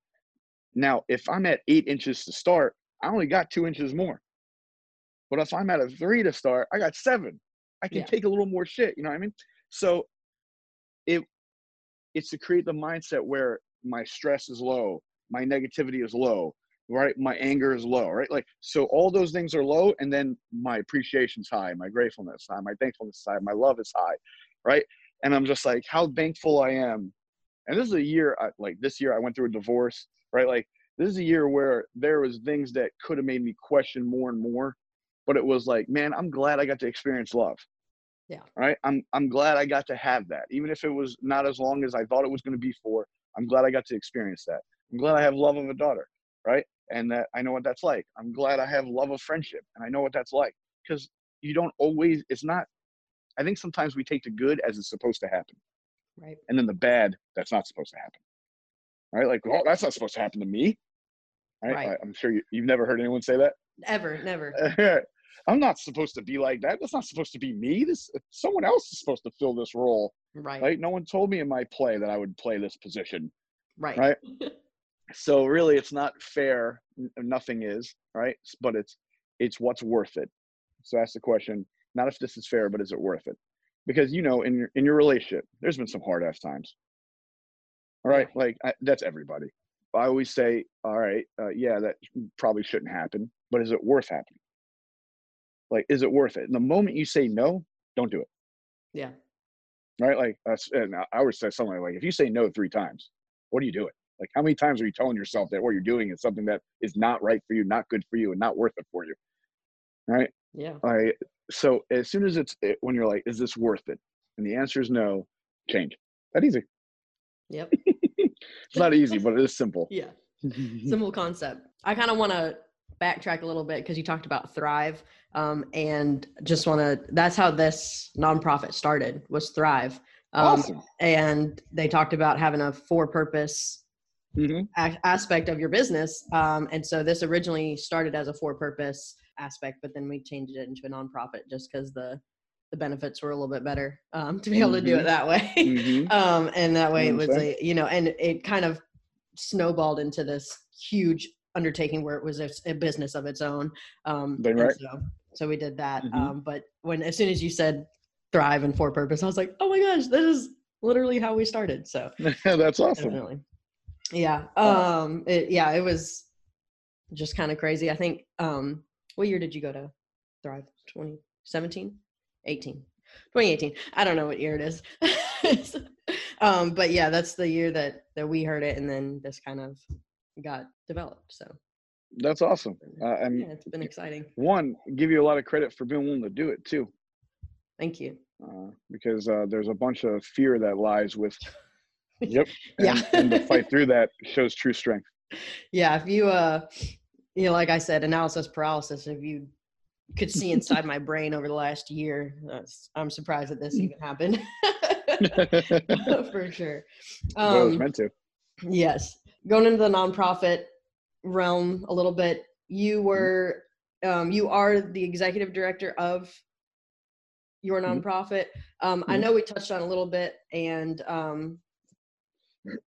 now if i'm at eight inches to start I only got two inches more. But if I'm at a three to start, I got seven. I can Yeah. take a little more shit. You know what I mean? So it it's to create the mindset where my stress is low, my negativity is low, right? My anger is low, right? Like so all those things are low and then my appreciation's high, my gratefulness high, my thankfulness is high, my love is high, right? And I'm just like how thankful I am. And this is a year I, like this year I went through a divorce, right? Like this is a year where there was things that could have made me question more and more, but it was like, man, I'm glad I got to experience love. Yeah. Right. I'm I'm glad I got to have that, even if it was not as long as I thought it was going to be for. I'm glad I got to experience that. I'm glad I have love of a daughter, right? And that I know what that's like. I'm glad I have love of friendship, and I know what that's like. Because you don't always. It's not. I think sometimes we take the good as it's supposed to happen, Right. and then the bad that's not supposed to happen. Right? Like, oh, that's not supposed to happen to me. Right? Right. I, I'm sure you, you've never heard anyone say that. Ever, never. I'm not supposed to be like that. That's not supposed to be me. This someone else is supposed to fill this role, Right. right? No one told me in my play that I would play this position, Right. right? so really, it's not fair. Nothing is, right? But it's it's what's worth it. So ask the question: not if this is fair, but is it worth it? Because you know, in your in your relationship, there's been some hard ass times. All right, like I, that's everybody. I always say, all right, uh, yeah, that probably shouldn't happen, but is it worth happening? Like, is it worth it? And the moment you say no, don't do it. Yeah. Right? Like, and I- always say something like, if you say no three times, what are you doing? Like, how many times are you telling yourself that what you're doing is something that is not right for you, not good for you, and not worth it for you? Right? Yeah. I so as soon as it's it, when you're like, is this worth it? And the answer is no. Change. That easy. Yep. It's not easy, but it is simple. Yeah. Simple concept. I kind of want to backtrack a little bit because you talked about Thrive, um, and just want to. That's how this nonprofit started. Was Thrive, um, awesome. and they talked about having a for-purpose hmm a- aspect of your business. Um, and so this originally started as a for-purpose aspect, but then we changed it into a nonprofit just because the the benefits were a little bit better um, to be able to do it that way. hmm um, and that way it was a you know, and it kind of snowballed into this huge undertaking where it was a, a business of its own. Um, right. So, so we did that. Mhm. Um, but when as soon as you said thrive and for purpose, I was like, oh my gosh, this is literally how we started. So That's awesome. definitely. Yeah. Uh, Um it, yeah, it was just kind of crazy. I think um what year did you go to Thrive? 2017? 18. 2018. I don't know what year it is. um but yeah, that's the year that that we heard it and then this kind of got developed. So That's awesome. Uh, and yeah, it's been exciting. one, give you a lot of credit for being willing to do it too, Thank you. uh, because uh, there's a bunch of fear that lies with. Yep. Yeah. And, and to fight through that shows true strength. Yeah, if you uh you know, like I said, analysis paralysis, if you could see inside my brain over the last year, I'm surprised that this even happened. For sure. Well, it was Um, meant to. yes. Going into the nonprofit realm a little bit, you were um you are the executive director of your Mhm. nonprofit. Um I Mhm. know we touched on a little bit and um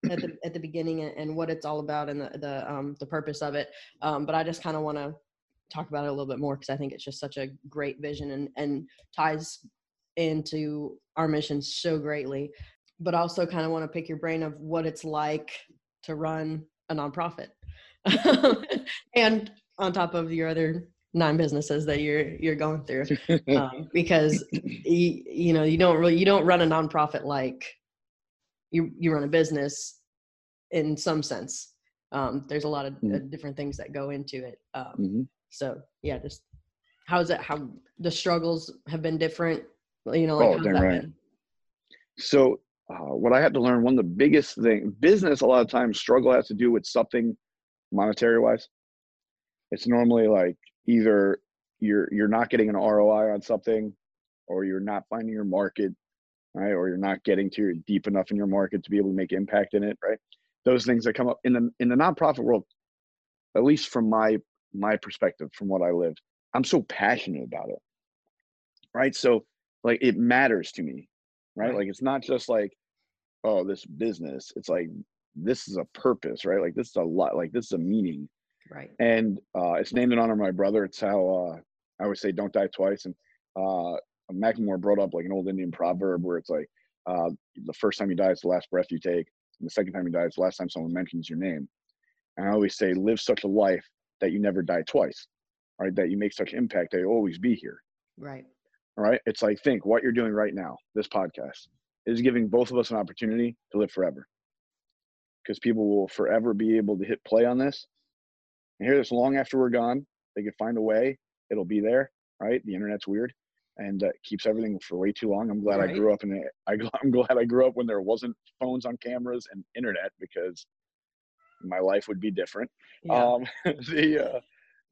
at the at the beginning and, and what it's all about and the the um the purpose of it. Um, but I just kind of want to talk about it a little bit more because I think it's just such a great vision and and ties into our mission so greatly. But also kind of want to pick your brain of what it's like to run a nonprofit, and on top of your other nine businesses that you're you're going through um, because you, you know you don't really you don't run a nonprofit like you you run a business in some sense um, there's a lot of Mhm. different things that go into it um, Mhm. so yeah just how's it how the struggles have been different you know like Oh, that right. So, uh, what I had to learn, one of the biggest thing, business a lot of times struggle has to do with something monetary wise. It's normally like either you're you're not getting an ROI on something, or you're not finding your market, right? Or you're not getting to your deep enough in your market to be able to make impact in it, right? Those things that come up in the in the nonprofit world, at least from my my perspective, from what I lived, I'm so passionate about it, right? So like it matters to me, right? Right. Like it's not just like, oh, this business. It's like this is a purpose, right? Like this is a lot. Like this is a meaning, Right. And uh, it's named in honor of my brother. It's how uh, I always say, "Don't die twice." And uh, Macklemore brought up like an old Indian proverb where it's like, uh, "The first time you die is the last breath you take, and the second time you die is the last time someone mentions your name." And I always say, "Live such a life that you never die twice, right? That you make such impact that you always be here." Right. All right. It's like think what you're doing right now. This podcast is giving both of us an opportunity to live forever, because people will forever be able to hit play on this and hear this long after we're gone. They could find a way. It'll be there, right? The internet's weird and uh, keeps everything for way too long. I'm glad right. I grew up in it. I, I'm glad I grew up when there wasn't phones on cameras and internet because my life would be different. Yeah. Um, the, uh,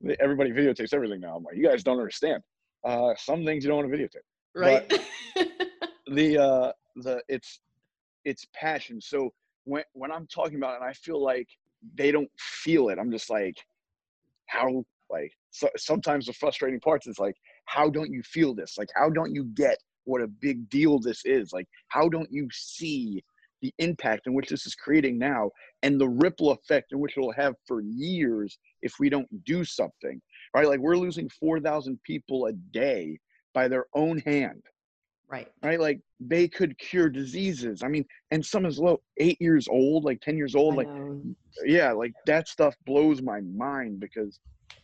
the, everybody videotapes everything now. I'm like, you guys don't understand. Uh, some things you don't want to videotape. Right. the uh, the it's it's passion. So when when I'm talking about it, and I feel like they don't feel it. I'm just like, how like so, sometimes the frustrating parts is like how don't you feel this like how don't you get what a big deal this is like how don't you see the impact in which this is creating now and the ripple effect in which it'll have for years if we don't do something right like we're losing 4000 people a day by their own hand right. right? Like they could cure diseases. I mean and some as low eight years old like 10 years old I like know. yeah like that stuff blows my mind because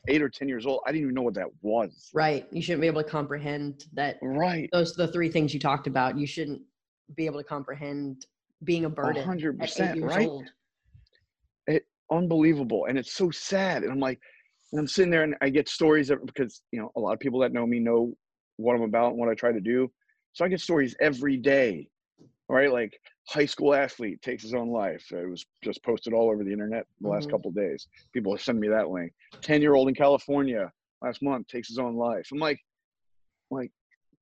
eight or ten years old i didn't even know what that was. Right. You shouldn't be able to comprehend that right. those are the three things you talked about. You shouldn't be able to comprehend being a burden 100% right? old. it unbelievable. And it's so sad. And i'm like and i'm sitting there and i get stories of, because you know a lot of people that know me know what i'm about and what i try to do so i get stories every day right like high school athlete takes his own life. It was just posted all over the internet the last mm-hmm. couple days. People are sending me that link. Ten year old in California last month takes his own life. I'm like, like,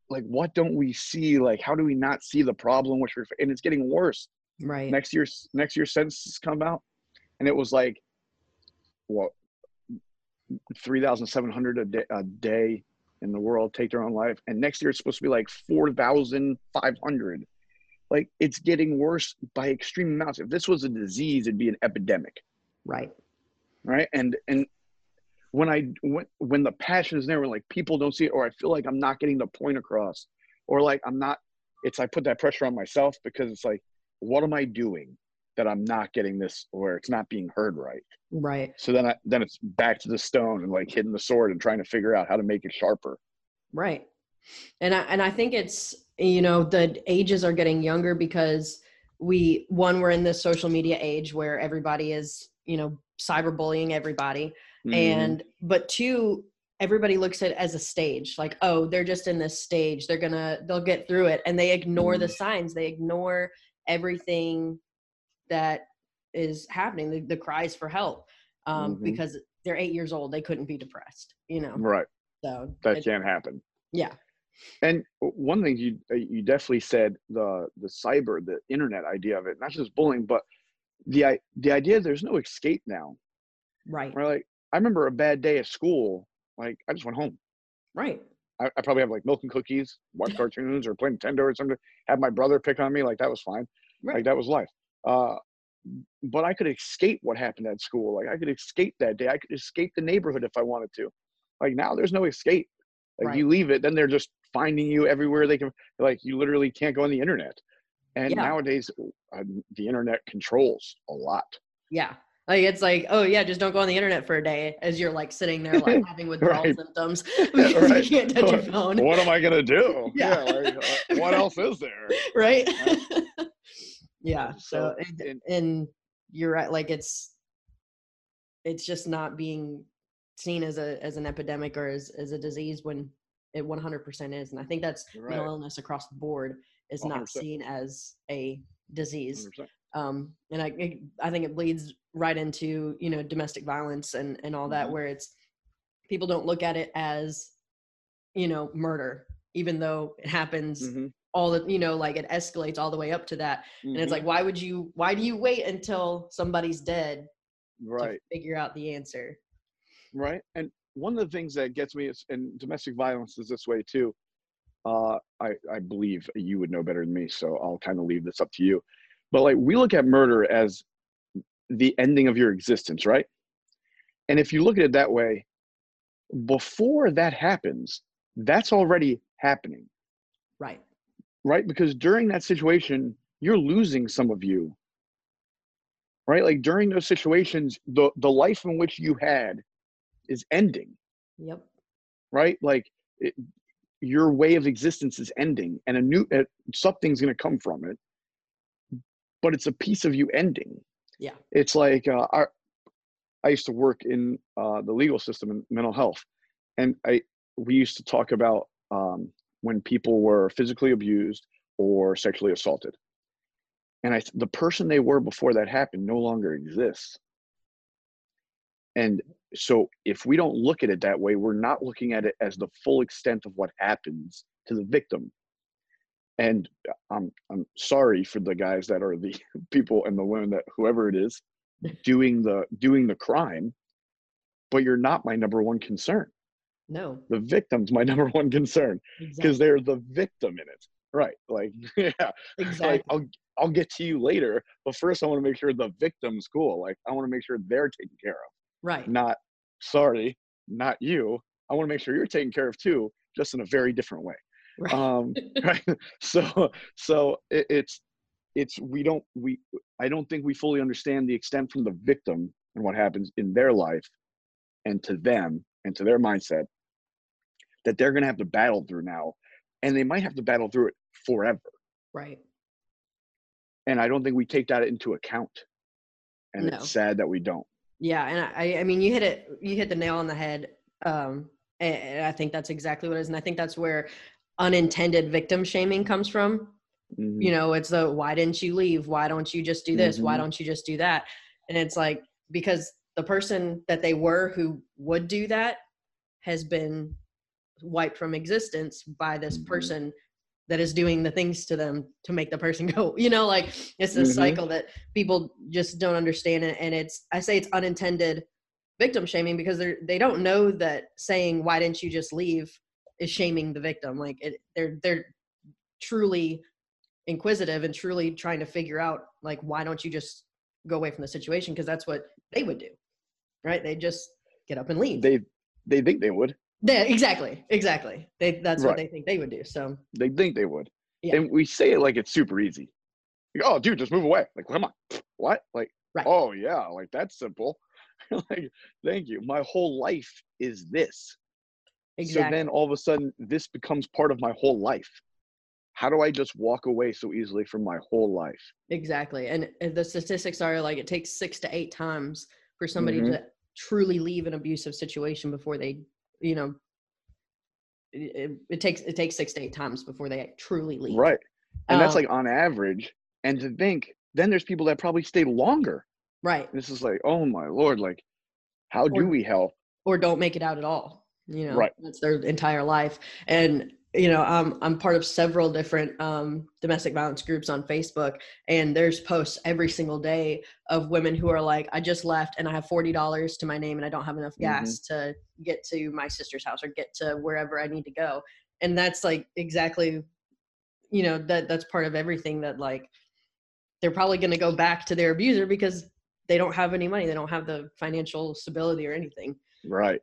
like, what don't we see? Like, how do we not see the problem? Which we're and it's getting worse. Right. Next year, next year census come out, and it was like, what, three thousand seven hundred a day, a day in the world take their own life, and next year it's supposed to be like four thousand five hundred like it's getting worse by extreme amounts. If this was a disease, it'd be an epidemic. Right. Right. And and when I when when the passion is there, when like people don't see it, or I feel like I'm not getting the point across, or like I'm not, it's I put that pressure on myself because it's like, what am I doing that I'm not getting this, or it's not being heard right. Right. So then I then it's back to the stone and like hitting the sword and trying to figure out how to make it sharper. Right. And I and I think it's you know the ages are getting younger because we one we're in this social media age where everybody is you know cyberbullying everybody mm-hmm. and but two everybody looks at it as a stage like oh they're just in this stage they're gonna they'll get through it and they ignore mm-hmm. the signs they ignore everything that is happening the, the cries for help um, mm-hmm. because they're eight years old they couldn't be depressed you know right so that can't happen yeah and one thing you uh, you definitely said the the cyber the internet idea of it, not just bullying, but the the idea there's no escape now. Right. Right. Like I remember a bad day at school. Like I just went home. Right. I, I probably have like milk and cookies, watch cartoons, or play Nintendo or something. Have my brother pick on me. Like that was fine. Right. Like that was life. Uh, but I could escape what happened at school. Like I could escape that day. I could escape the neighborhood if I wanted to. Like now, there's no escape. Like right. you leave it, then they're just finding you everywhere they can. Like you literally can't go on the internet. And yeah. nowadays, uh, the internet controls a lot. Yeah. Like it's like, oh yeah, just don't go on the internet for a day as you're like sitting there like having withdrawal right. symptoms because right. you can't touch your phone. What am I gonna do? Yeah. yeah like, uh, what else is there? Right. Yeah. So, so and, and you're right. Like it's it's just not being seen as a as an epidemic or as, as a disease when it 100% is and i think that's right. mental illness across the board is 100%. not seen as a disease 100%. um and i i think it bleeds right into you know domestic violence and and all that mm-hmm. where it's people don't look at it as you know murder even though it happens mm-hmm. All the you know like it escalates all the way up to that mm-hmm. and it's like mm-hmm. why would you why do you wait until somebody's dead right to figure out the answer right and one of the things that gets me is and domestic violence is this way too uh, I, I believe you would know better than me so i'll kind of leave this up to you but like we look at murder as the ending of your existence right And if you look at it that way, before that happens, that's already happening. Right. Right? Because during that situation, you're losing some of you. Right? Like during those situations, the the life in which you had is ending. Yep. Right? Like it, your way of existence is ending and a new uh, something's going to come from it but it's a piece of you ending yeah it's like uh, I, I used to work in uh, the legal system in mental health and i we used to talk about um, when people were physically abused or sexually assaulted. And i the person they were before that happened no longer exists. And so if we don't look at it that way we're not looking at it as the full extent of what happens to the victim. And uh, i'm i'm sorry for the guys that are the people and the women that whoever it is doing the doing the crime but you're not my number one concern no the victim's my number one concern because exactly. they're the victim in it right like yeah exactly. like I'll I'll get to you later, but first I want to make sure the victim's cool. Like I want to make sure they're taken care of. right Not sorry, not you. I want to make sure you're taken care of too, just in a very different way. right Um, right. So so it, it's it's we don't we I don't think we fully understand the extent from the victim and what happens in their life and to them and to their mindset that they're going to have to battle through now and they might have to battle through it forever right and I don't think we take that into account. And No. it's sad that we don't. Yeah, and I, I mean, you hit it, you hit the nail on the head. Um, and, and I think that's exactly what it is, and I think that's where unintended victim shaming comes from. Mhm. You know, it's the why didn't you leave? Why don't you just do this? Why Mhm. don't you just do that? And it's like because the person that they were who would do that has been wiped from existence by this Mhm. person that is doing the things to them to make the person go you know like it's this Mhm. cycle that people just don't understand it and it's i say it's unintended victim shaming because they're they don't know that saying why didn't you just leave is shaming the victim like it, they're they're truly inquisitive and truly trying to figure out like why don't you just go away from the situation because that's what they would do right they just get up and leave They they think they would. Yeah, exactly exactly they that's what they think they would do so They think they would. Yeah. And we say it like it's super easy. Like, oh dude, just move away. Like, come on. What? Like, Right. oh yeah, like that's simple. like, thank you. My whole life is this. exactly So then all of a sudden this becomes part of my whole life. How do I just walk away so easily from my whole life? Exactly. And the statistics are like it takes six to eight times for somebody Mhm. to truly leave an abusive situation before they, you know, it, it- takes it takes six to eight times before they truly leave. Right. And that's Um, like on average. And to think, then there's people that probably stay longer. right. This is like, oh my lord, like, how do we help? Or don't make it out at all. You know, Right. that's their entire life. And you know, I'm I'm part of several different um, domestic violence groups on Facebook, and there's posts every single day of women who are like, I just left and I have forty dollars to my name and I don't have enough gas to get to my sister's house or get to wherever I need to go. And that's like exactly, you know, that that's part of everything that like they're probably going to go back to their abuser because they don't have any money, they don't have the financial stability or anything. Right.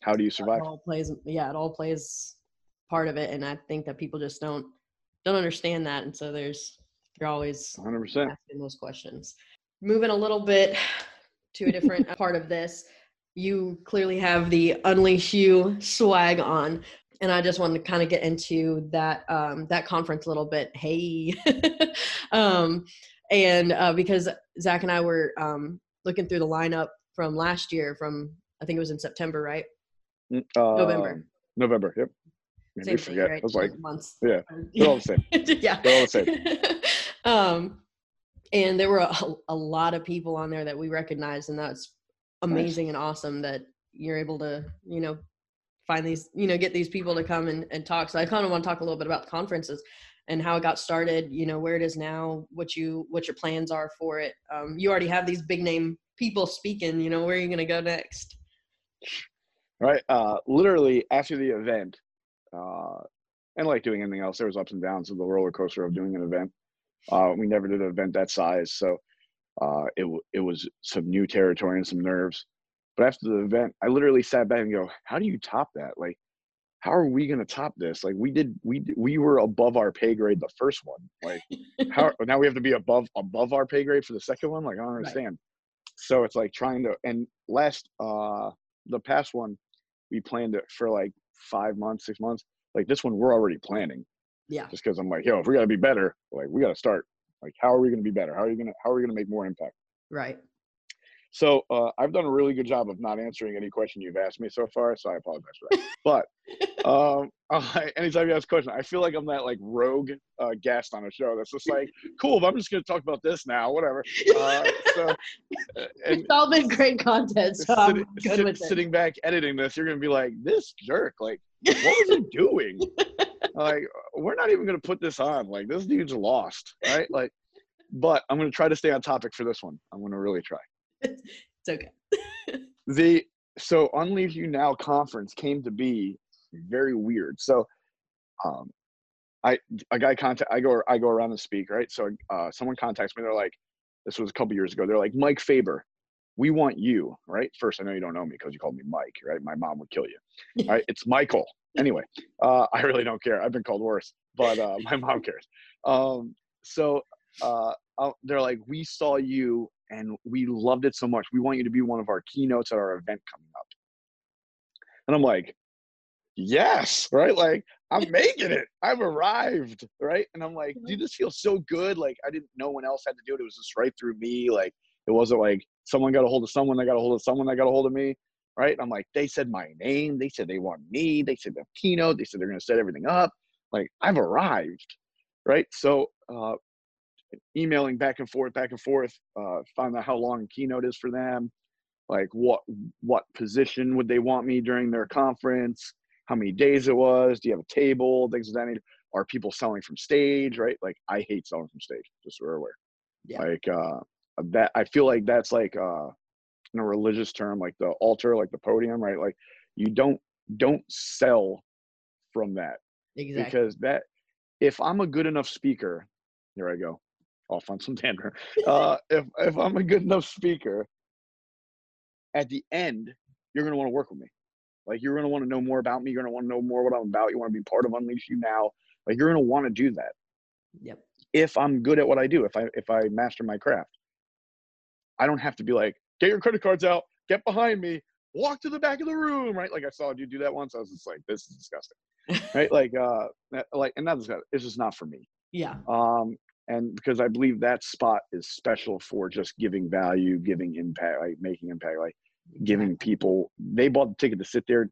How do you It survive? all plays, yeah, it all plays part of it, and I think that people just don't don't understand that, and so there's you're always 100%. asking those questions. Moving a little bit to a different part of this, you clearly have the Unleash You swag on, and I just wanted to kind of get into that um, that conference a little bit. Hey, um, and uh, because Zach and I were um, looking through the lineup from last year, from I think it was in September, right? Uh, November. November. Yep. Maybe Same I thing, forget. right? I was like, months. yeah, they're all the same. yeah. They're all the same. um, and there were a, a lot of people on there that we recognized, and that's amazing and awesome that you're able to, you know, find these, you know, get these people to come and, and talk. So I kind of want to talk a little bit about the conferences and how it got started, you know, where it is now, what you, what your plans are for it. Um, you already have these big name people speaking, you know, where are you going to go next? right. Uh, literally after the event, uh, and like doing anything else, there was ups and downs of the roller coaster of doing an event. Uh, we never did an event that size, so uh, it it was some new territory and some nerves. But after the event, I literally sat back and go, "How do you top that? Like, how are we going to top this? Like, we did, we we were above our pay grade the first one. Like, how now we have to be above above our pay grade for the second one? Like, I don't understand. Right. So it's like trying to. And last, uh, the past one, we planned it for like five months, six months. Like this one, we're already planning. Yeah. Just because I'm like, yo, if we got to be better, like we got to start. Like, how are we going to be better? How are you going to how are we going to make more impact? Right. So uh, I've done a really good job of not answering any question you've asked me so far, so I apologize for that. but um, I, anytime you ask a question, I feel like I'm that like rogue uh, guest on a show that's just like, cool, but I'm just going to talk about this now, whatever. Uh, so, uh, it's all been great content, so I'm good sit, with it. Sitting back editing this, you're going to be like, this jerk, like, what was he doing? like, we're not even going to put this on. Like, this dude's lost, right? Like, but I'm going to try to stay on topic for this one. I'm going to really try. It's okay. the so Unleash You Now conference came to be very weird. So, um, I a guy contact I go I go around and speak right. So uh, someone contacts me. They're like, this was a couple years ago. They're like, Mike Faber, we want you right. First, I know you don't know me because you called me Mike, right? My mom would kill you. right? It's Michael. Anyway, uh, I really don't care. I've been called worse, but uh, my mom cares. Um, so uh, they're like, we saw you and we loved it so much. We want you to be one of our keynotes at our event coming up. And I'm like, yes, right? Like, I'm making it. I've arrived, right? And I'm like, dude, this feels so good. Like, I didn't, no one else had to do it. It was just right through me. Like, it wasn't like someone got a hold of someone that got a hold of someone that got a hold of me, right? And I'm like, they said my name. They said they want me. They said the keynote. They said they're going to set everything up. Like, I've arrived, right? So, uh, emailing back and forth, back and forth, uh, find out how long a keynote is for them, like what what position would they want me during their conference, how many days it was, do you have a table, things of that nature. Are people selling from stage, right? Like I hate selling from stage, just so we're aware. Yeah. Like uh, that, I feel like that's like uh, in a religious term, like the altar, like the podium, right? Like you don't don't sell from that exactly. because that if I'm a good enough speaker, here I go off on some tangent. Uh, if if I'm a good enough speaker, at the end, you're gonna want to work with me. Like you're gonna want to know more about me. You're gonna want to know more what I'm about. You want to be part of Unleash You Now. Like you're gonna want to do that. Yep. If I'm good at what I do, if I if I master my craft, I don't have to be like, get your credit cards out, get behind me, walk to the back of the room, right? Like I saw you do that once. I was just like, this is disgusting, right? Like, uh, like, and that's it's just not for me. Yeah. Um, and because I believe that spot is special for just giving value, giving impact, like making impact, like giving people. They bought the ticket to sit there.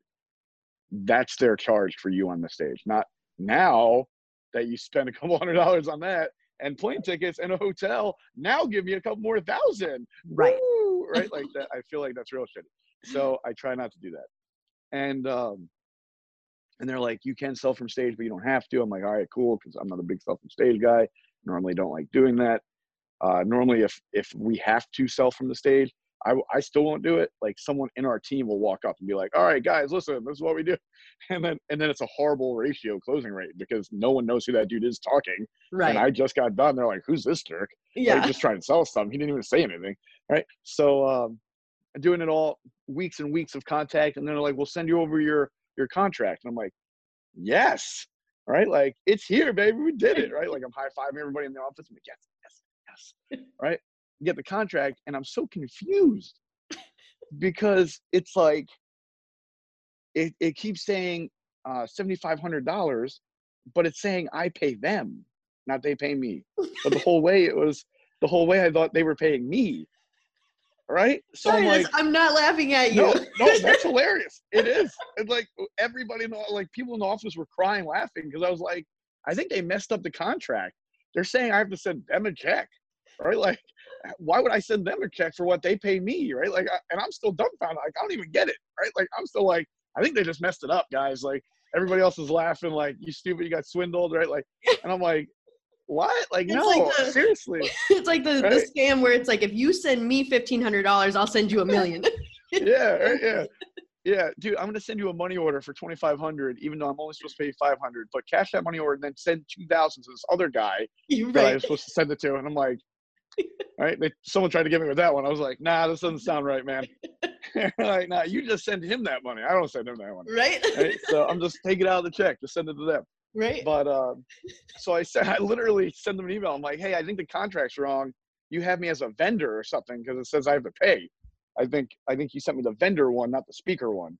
That's their charge for you on the stage. Not now that you spend a couple hundred dollars on that and plane tickets and a hotel. Now give me a couple more thousand. Right. Woo! Right. Like that. I feel like that's real shit. So I try not to do that. And um, and they're like, you can sell from stage, but you don't have to. I'm like, all right, cool, because I'm not a big sell from stage guy. Normally, don't like doing that. Uh, normally, if if we have to sell from the stage, I, I still won't do it. Like someone in our team will walk up and be like, "All right, guys, listen, this is what we do," and then and then it's a horrible ratio closing rate because no one knows who that dude is talking. Right. And I just got done. They're like, "Who's this jerk?" Yeah. Like, just trying to sell something. He didn't even say anything. Right. So um, doing it all weeks and weeks of contact, and then they're like, "We'll send you over your your contract," and I'm like, "Yes." Right? Like it's here, baby. We did it, right? Like I'm high fiving everybody in the office. I'm like, yes, yes, yes, right? Get the contract, and I'm so confused because it's like it, it keeps saying uh, seventy five hundred dollars, but it's saying I pay them, not they pay me. But the whole way it was the whole way I thought they were paying me right? So Sorry, I'm like, I'm not laughing at you. No, no, that's hilarious. It is. It's like everybody, in the, like people in the office were crying, laughing because I was like, I think they messed up the contract. They're saying I have to send them a check, right? Like, uh, why would I send them a check for what they pay me, right? Like, and I'm still dumbfounded. Like, I don't even get it, right? Like, I'm still like, I think they just messed it up, guys. Like, everybody else is laughing, like, you stupid, you got swindled, right? Like, and I'm like, what? Like, it's no, like the, seriously. It's like the, right? the scam where it's like, if you send me fifteen hundred dollars, I'll send you a million. yeah, right, yeah, yeah, dude. I'm gonna send you a money order for twenty five hundred, even though I'm only supposed to pay five hundred. But cash that money order and then send two thousand to this other guy right. that I was supposed to send it to, and I'm like, right? They, someone tried to get me with that one. I was like, nah, this doesn't sound right, man. like, nah, you just send him that money. I don't send him that money. Right. Right? So I'm just taking out of the check, just send it to them. Right. But um, so I said, I literally send them an email. I'm like, hey, I think the contract's wrong. You have me as a vendor or something because it says I have to pay. I think I think you sent me the vendor one, not the speaker one.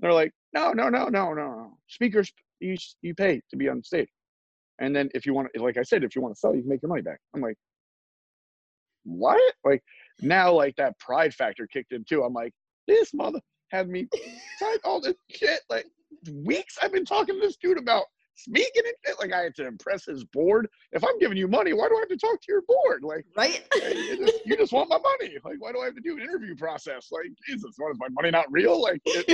They're like, no, no, no, no, no, no. Speakers, you you pay to be on stage, and then if you want, like I said, if you want to sell, you can make your money back. I'm like, what? Like now, like that pride factor kicked in too. I'm like, this mother had me type all this shit. Like weeks I've been talking to this dude about speaking and shit. Like I had to impress his board. If I'm giving you money, why do I have to talk to your board? Like Right. you, just, you just want my money. Like why do I have to do an interview process? Like Jesus, what is my money not real? Like it,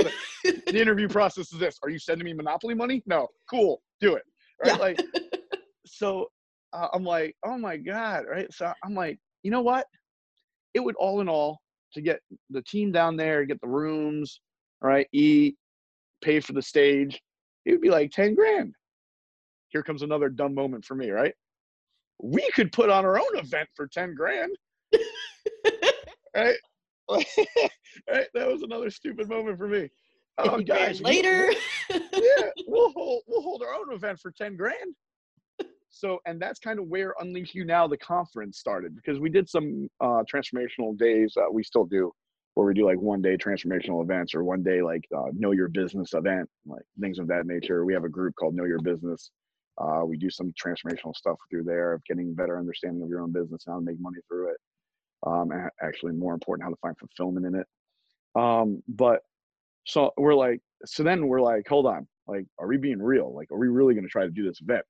the, the interview process is this: Are you sending me monopoly money? No. Cool. Do it. Right. Yeah. Like so. Uh, I'm like, oh my god. Right. So I'm like, you know what? It would all in all to get the team down there, get the rooms, right? eat, pay for the stage. It would be like ten grand. Here comes another dumb moment for me, right? We could put on our own event for ten grand, right? right? That was another stupid moment for me. Oh, 50 grand guys, later. yeah, we'll hold we'll hold our own event for ten grand. So, and that's kind of where Unleash You Now the conference started because we did some uh, transformational days. Uh, we still do, where we do like one day transformational events or one day like uh, know your business event, like things of that nature. We have a group called Know Your Business. Uh, we do some transformational stuff through there of getting better understanding of your own business, how to make money through it. Um, and actually, more important, how to find fulfillment in it. Um, but so we're like, so then we're like, hold on, like, are we being real? Like, are we really going to try to do this event?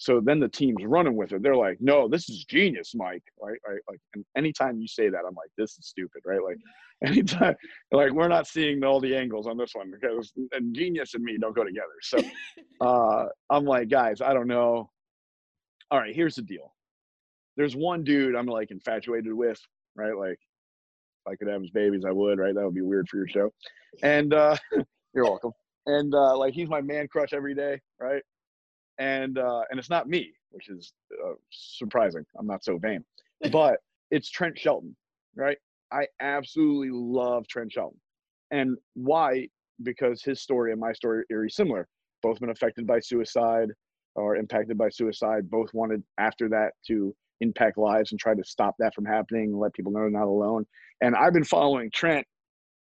So then the team's running with it. They're like, no, this is genius, Mike. Right? right? Like, and anytime you say that, I'm like, this is stupid, right? Like, anytime, like, we're not seeing all the angles on this one because and genius and me don't go together. So uh, I'm like, guys, I don't know. All right, here's the deal. There's one dude I'm like infatuated with, right? Like, if I could have his babies, I would, right? That would be weird for your show. And uh, you're welcome. And uh, like, he's my man crush every day, right? And uh, and it's not me, which is uh, surprising. I'm not so vain, but it's Trent Shelton, right? I absolutely love Trent Shelton, and why? Because his story and my story are very similar. Both been affected by suicide or impacted by suicide. Both wanted after that to impact lives and try to stop that from happening and let people know they're not alone. And I've been following Trent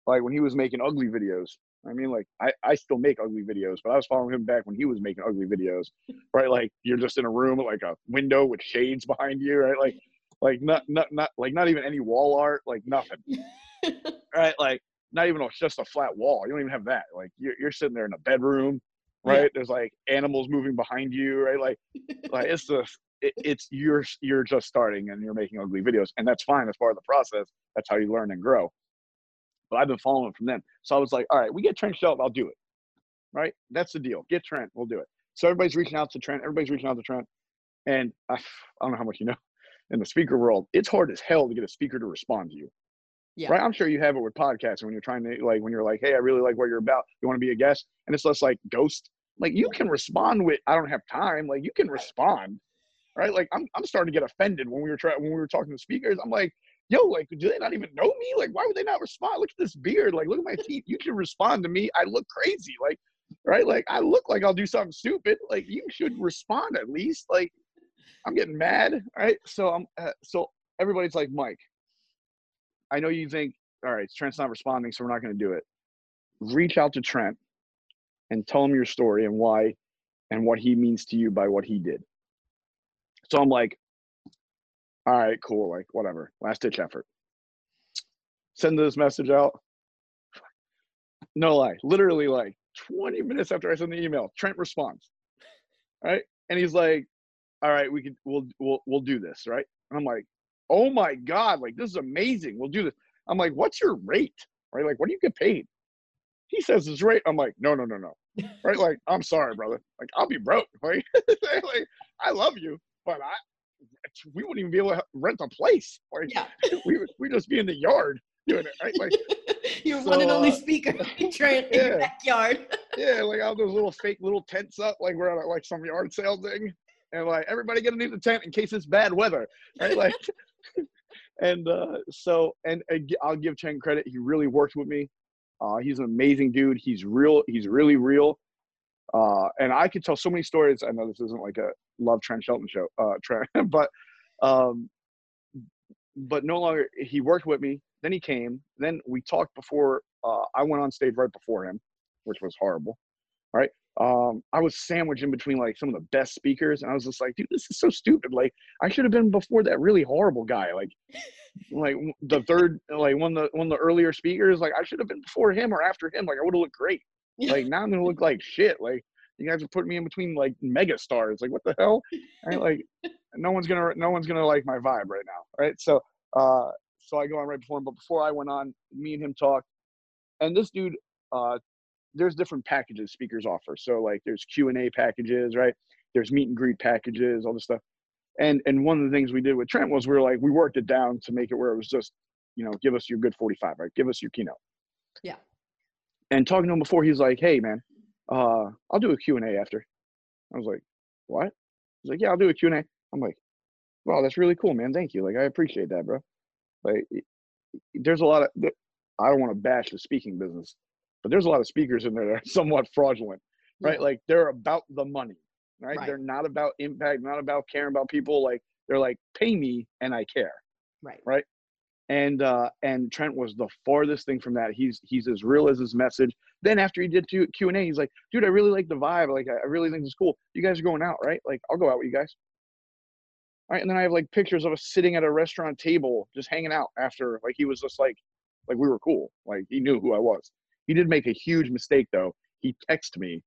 like when he was making ugly videos I mean, like I, I still make ugly videos, but I was following him back when he was making ugly videos, right? Like you're just in a room with like a window with shades behind you, right? Like, like not, not, not like not even any wall art, like nothing, right? Like not even a, just a flat wall. You don't even have that. Like you're, you're sitting there in a bedroom, right? Yeah. There's like animals moving behind you, right? Like, like it's the, it, it's you're, you're just starting and you're making ugly videos, and that's fine. That's part of the process. That's how you learn and grow but I've been following him from them. So I was like, all right, we get Trent Shelton, I'll do it. Right? That's the deal. Get Trent, we'll do it. So everybody's reaching out to Trent. Everybody's reaching out to Trent. And I, I don't know how much you know in the speaker world, it's hard as hell to get a speaker to respond to you. Yeah. Right? I'm sure you have it with podcasts when you're trying to like when you're like, hey, I really like what you're about. You want to be a guest? And it's less like ghost. Like you can respond with I don't have time. Like you can respond. Right? Like I'm I'm starting to get offended when we were trying when we were talking to speakers. I'm like, yo, like, do they not even know me? Like, why would they not respond? Look at this beard. Like, look at my teeth. You can respond to me. I look crazy. Like, right? Like, I look like I'll do something stupid. Like, you should respond at least. Like, I'm getting mad. Right? So I'm. Uh, so everybody's like, Mike. I know you think, all right, Trent's not responding, so we're not going to do it. Reach out to Trent and tell him your story and why, and what he means to you by what he did. So I'm like, all right, cool, like whatever, last ditch effort. Send this message out. No lie, literally like 20 minutes after I send the email, Trent responds. Right? And he's like, All right, we can we'll we'll we'll do this, right? And I'm like, oh my God, like this is amazing. We'll do this. I'm like, what's your rate? Right? Like, what do you get paid? He says his rate. I'm like, no, no, no, no. Right? Like, I'm sorry, brother. Like, I'll be broke. Right? like, I love you, but I we wouldn't even be able to rent a place. Like Yeah. we would we just be in the yard doing it, right? Like Your So, one and only uh, speaker, in your yeah. backyard. yeah, like all those little fake little tents up, like we're at like some yard sale thing, and like everybody get underneath the tent in case it's bad weather, right? Like, and uh, so and, and I'll give Trent credit. He really worked with me. Uh, he's an amazing dude. He's real. He's really real. Uh, and I could tell so many stories. I know this isn't like a love Trent Shelton show, uh, Trent, but um, but no longer. He worked with me. Then he came. Then we talked before uh, I went on stage right before him, which was horrible. Right. Um, I was sandwiched in between like some of the best speakers, and I was just like, dude, this is so stupid. Like, I should have been before that really horrible guy. Like, like the third, like one of the one of the earlier speakers. Like, I should have been before him or after him. Like, I would have looked great. Like now I'm gonna look like shit. Like you guys are putting me in between like mega stars. Like what the hell? Right? Like no one's gonna no one's gonna like my vibe right now. Right. So uh so I go on right before him. But before I went on, me and him talked. And this dude, uh, there's different packages speakers offer. So like there's Q and A packages, right? There's meet and greet packages, all this stuff. And and one of the things we did with Trent was we are like we worked it down to make it where it was just, you know, give us your good 45, right? Give us your keynote. Yeah and talking to him before, he's like, "Hey, man, uh, I'll do a Q and A after." I was like, "What?" He's like, "Yeah, I'll do a Q and A." I'm like, "Wow, that's really cool, man. Thank you. Like, I appreciate that, bro." Like, there's a lot of I don't want to bash the speaking business, but there's a lot of speakers in there that are somewhat fraudulent, right? Yeah. Like, they're about the money, right? right? They're not about impact, not about caring about people. Like, they're like, "Pay me and I care." Right. Right and uh, and Trent was the farthest thing from that. He's he's as real as his message. Then after he did Q and A, he's like, dude, I really like the vibe. Like I really think it's cool. You guys are going out, right? Like I'll go out with you guys. All right, and then I have like pictures of us sitting at a restaurant table, just hanging out after. Like he was just like, like we were cool. Like he knew who I was. He did make a huge mistake though. He texted me,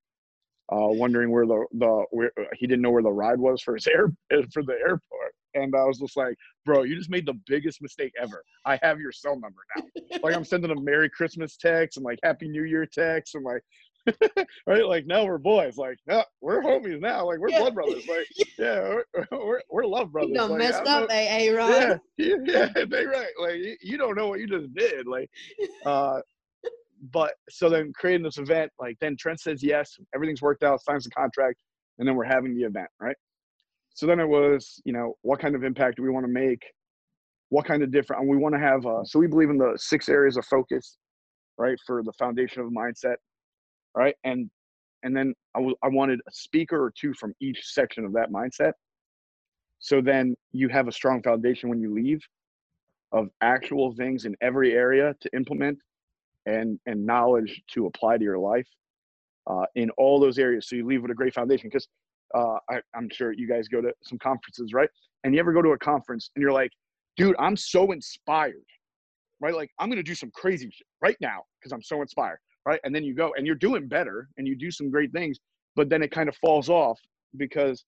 uh, wondering where the the where he didn't know where the ride was for his air for the airport and I was just like, bro, you just made the biggest mistake ever. I have your cell number now. like I'm sending a Merry Christmas text and like Happy New Year text and like right? Like now we're boys. Like no, we're homies now. Like we're yeah. blood brothers. Like yeah, we're, we're, we're love brothers. You done like, messed up, A. A. Ron. Yeah, yeah, they right. Like you, you don't know what you just did. Like, uh, but so then creating this event, like then Trent says yes, everything's worked out, signs the contract, and then we're having the event, right? So then it was you know what kind of impact do we want to make? What kind of different and we want to have uh, so we believe in the six areas of focus right for the foundation of mindset right? And and then I, w- I wanted a speaker or two from each section of that mindset. So then you have a strong foundation when you leave of actual things in every area to implement and and knowledge to apply to your life uh, in all those areas. So you leave with a great foundation because uh, I, I'm sure you guys go to some conferences, right? And you ever go to a conference and you're like, dude, I'm so inspired, right? Like, I'm going to do some crazy shit right now because I'm so inspired, right? And then you go and you're doing better and you do some great things, but then it kind of falls off because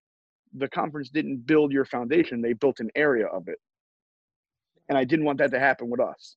the conference didn't build your foundation, they built an area of it. And I didn't want that to happen with us.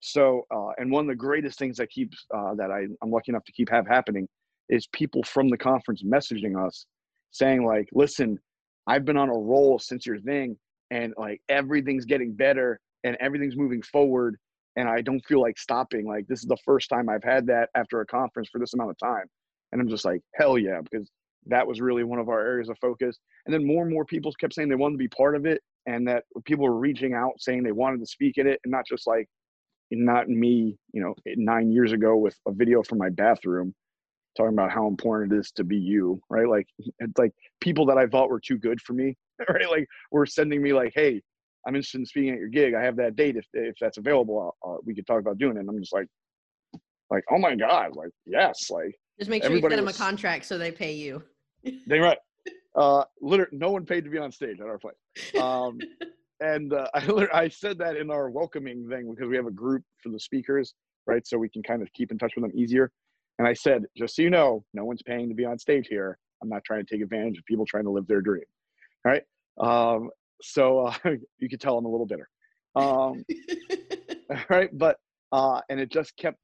So, uh, and one of the greatest things that keeps, uh, that I, I'm lucky enough to keep have happening is people from the conference messaging us saying like, listen, I've been on a roll since your thing and like everything's getting better and everything's moving forward and I don't feel like stopping. Like this is the first time I've had that after a conference for this amount of time. And I'm just like, hell yeah, because that was really one of our areas of focus. And then more and more people kept saying they wanted to be part of it and that people were reaching out saying they wanted to speak in it and not just like not me, you know, nine years ago with a video from my bathroom talking about how important it is to be you, right? Like it's like people that I thought were too good for me, right? Like were sending me like, hey, I'm interested in speaking at your gig. I have that date if if that's available. Uh, we could talk about doing it. And I'm just like, like oh my god, like yes, like just make sure you send them a contract so they pay you. they right. Uh, literally, no one paid to be on stage at our place. Um, and uh, I I said that in our welcoming thing because we have a group for the speakers, right? So we can kind of keep in touch with them easier. And I said, just so you know, no one's paying to be on stage here. I'm not trying to take advantage of people trying to live their dream. All right. Um, so uh, you could tell I'm a little bitter. Um, right. But, uh, and it just kept,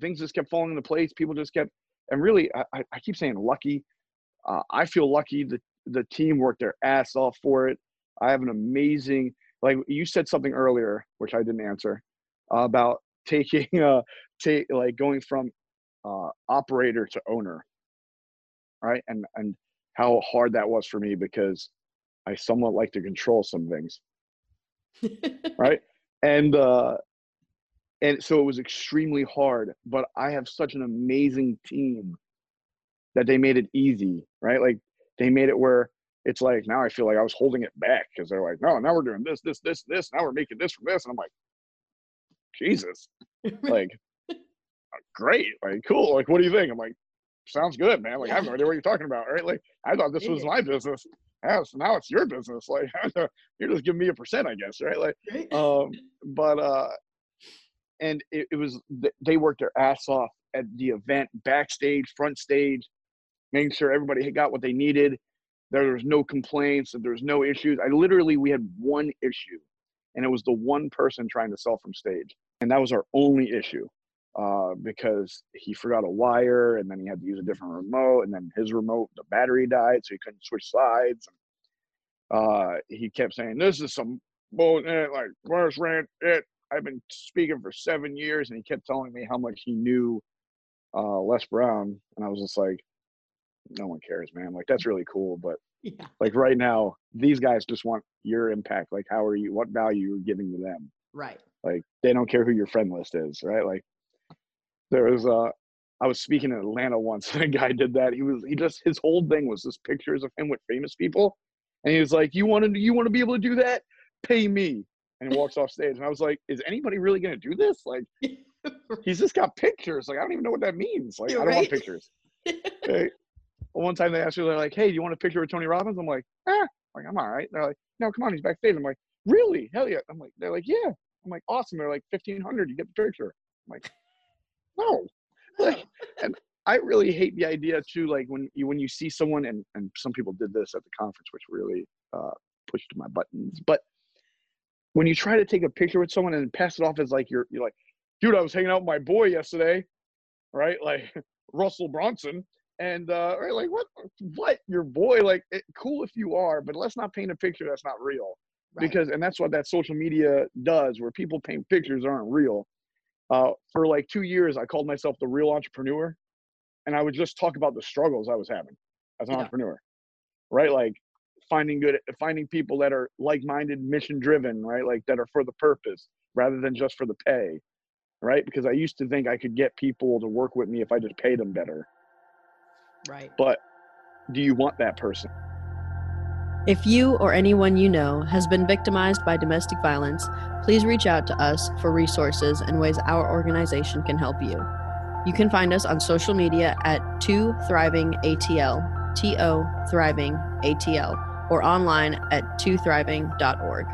things just kept falling into place. People just kept, and really, I, I keep saying lucky. Uh, I feel lucky that the team worked their ass off for it. I have an amazing, like you said something earlier, which I didn't answer, uh, about taking, uh, take like going from uh, operator to owner right and and how hard that was for me because i somewhat like to control some things right? And uh, and so it was extremely hard. But I have such an amazing team that they made it easy, right? Like they made it where it's like now I feel like I was holding it back because they're like, no, now we're doing this, this, this, this. Now we're making this from this, and I'm like, Jesus, like, great, like, cool. Like, what do you think? I'm like, sounds good, man. Like, I have no idea what you're talking about, right? Like, I thought this was my business. Yeah, so now it's your business. Like, you're just giving me a percent, I guess, right? Like, um, but uh, and it, it was they worked their ass off at the event, backstage, front stage, making sure everybody got what they needed there was no complaints, that there was no issues. I literally we had one issue, and it was the one person trying to sell from stage, and that was our only issue. Uh, because he forgot a wire and then he had to use a different remote and then his remote the battery died so he couldn't switch sides and, uh, he kept saying this is some bullshit like where's rent it i've been speaking for seven years and he kept telling me how much he knew uh, les brown and i was just like no one cares, man. Like that's really cool, but yeah. like right now, these guys just want your impact. Like, how are you? What value you're giving to them? Right. Like they don't care who your friend list is, right? Like there was a, I was speaking in Atlanta once and a guy did that. He was he just his whole thing was just pictures of him with famous people. And he was like, You want to you want to be able to do that? Pay me. And he walks off stage. And I was like, Is anybody really gonna do this? Like he's just got pictures. Like I don't even know what that means. Like You're I don't right. want pictures. Okay one time they asked me, they're like, "Hey, do you want a picture with Tony Robbins?" I'm like, "Ah, like I'm all right." They're like, "No, come on, he's backstage." I'm like, "Really? Hell yeah!" I'm like, "They're like, yeah." I'm like, "Awesome." They're like, fifteen hundred, you get the picture. I'm like, "No," like, and I really hate the idea too. Like when you when you see someone, and and some people did this at the conference, which really uh, pushed my buttons. But when you try to take a picture with someone and pass it off as like you're you're like, "Dude, I was hanging out with my boy yesterday," right? Like Russell Brunson. and uh right, like what what your boy like it, cool if you are but let's not paint a picture that's not real right. because and that's what that social media does where people paint pictures aren't real uh for like two years i called myself the real entrepreneur and i would just talk about the struggles i was having as an yeah. entrepreneur right like finding good finding people that are like-minded mission driven right like that are for the purpose rather than just for the pay right because i used to think i could get people to work with me if i just paid them better Right. But do you want that person? If you or anyone you know has been victimized by domestic violence, please reach out to us for resources and ways our organization can help you. You can find us on social media at 2 Thriving ATL, T O Thriving ATL, or online at 2thriving.org.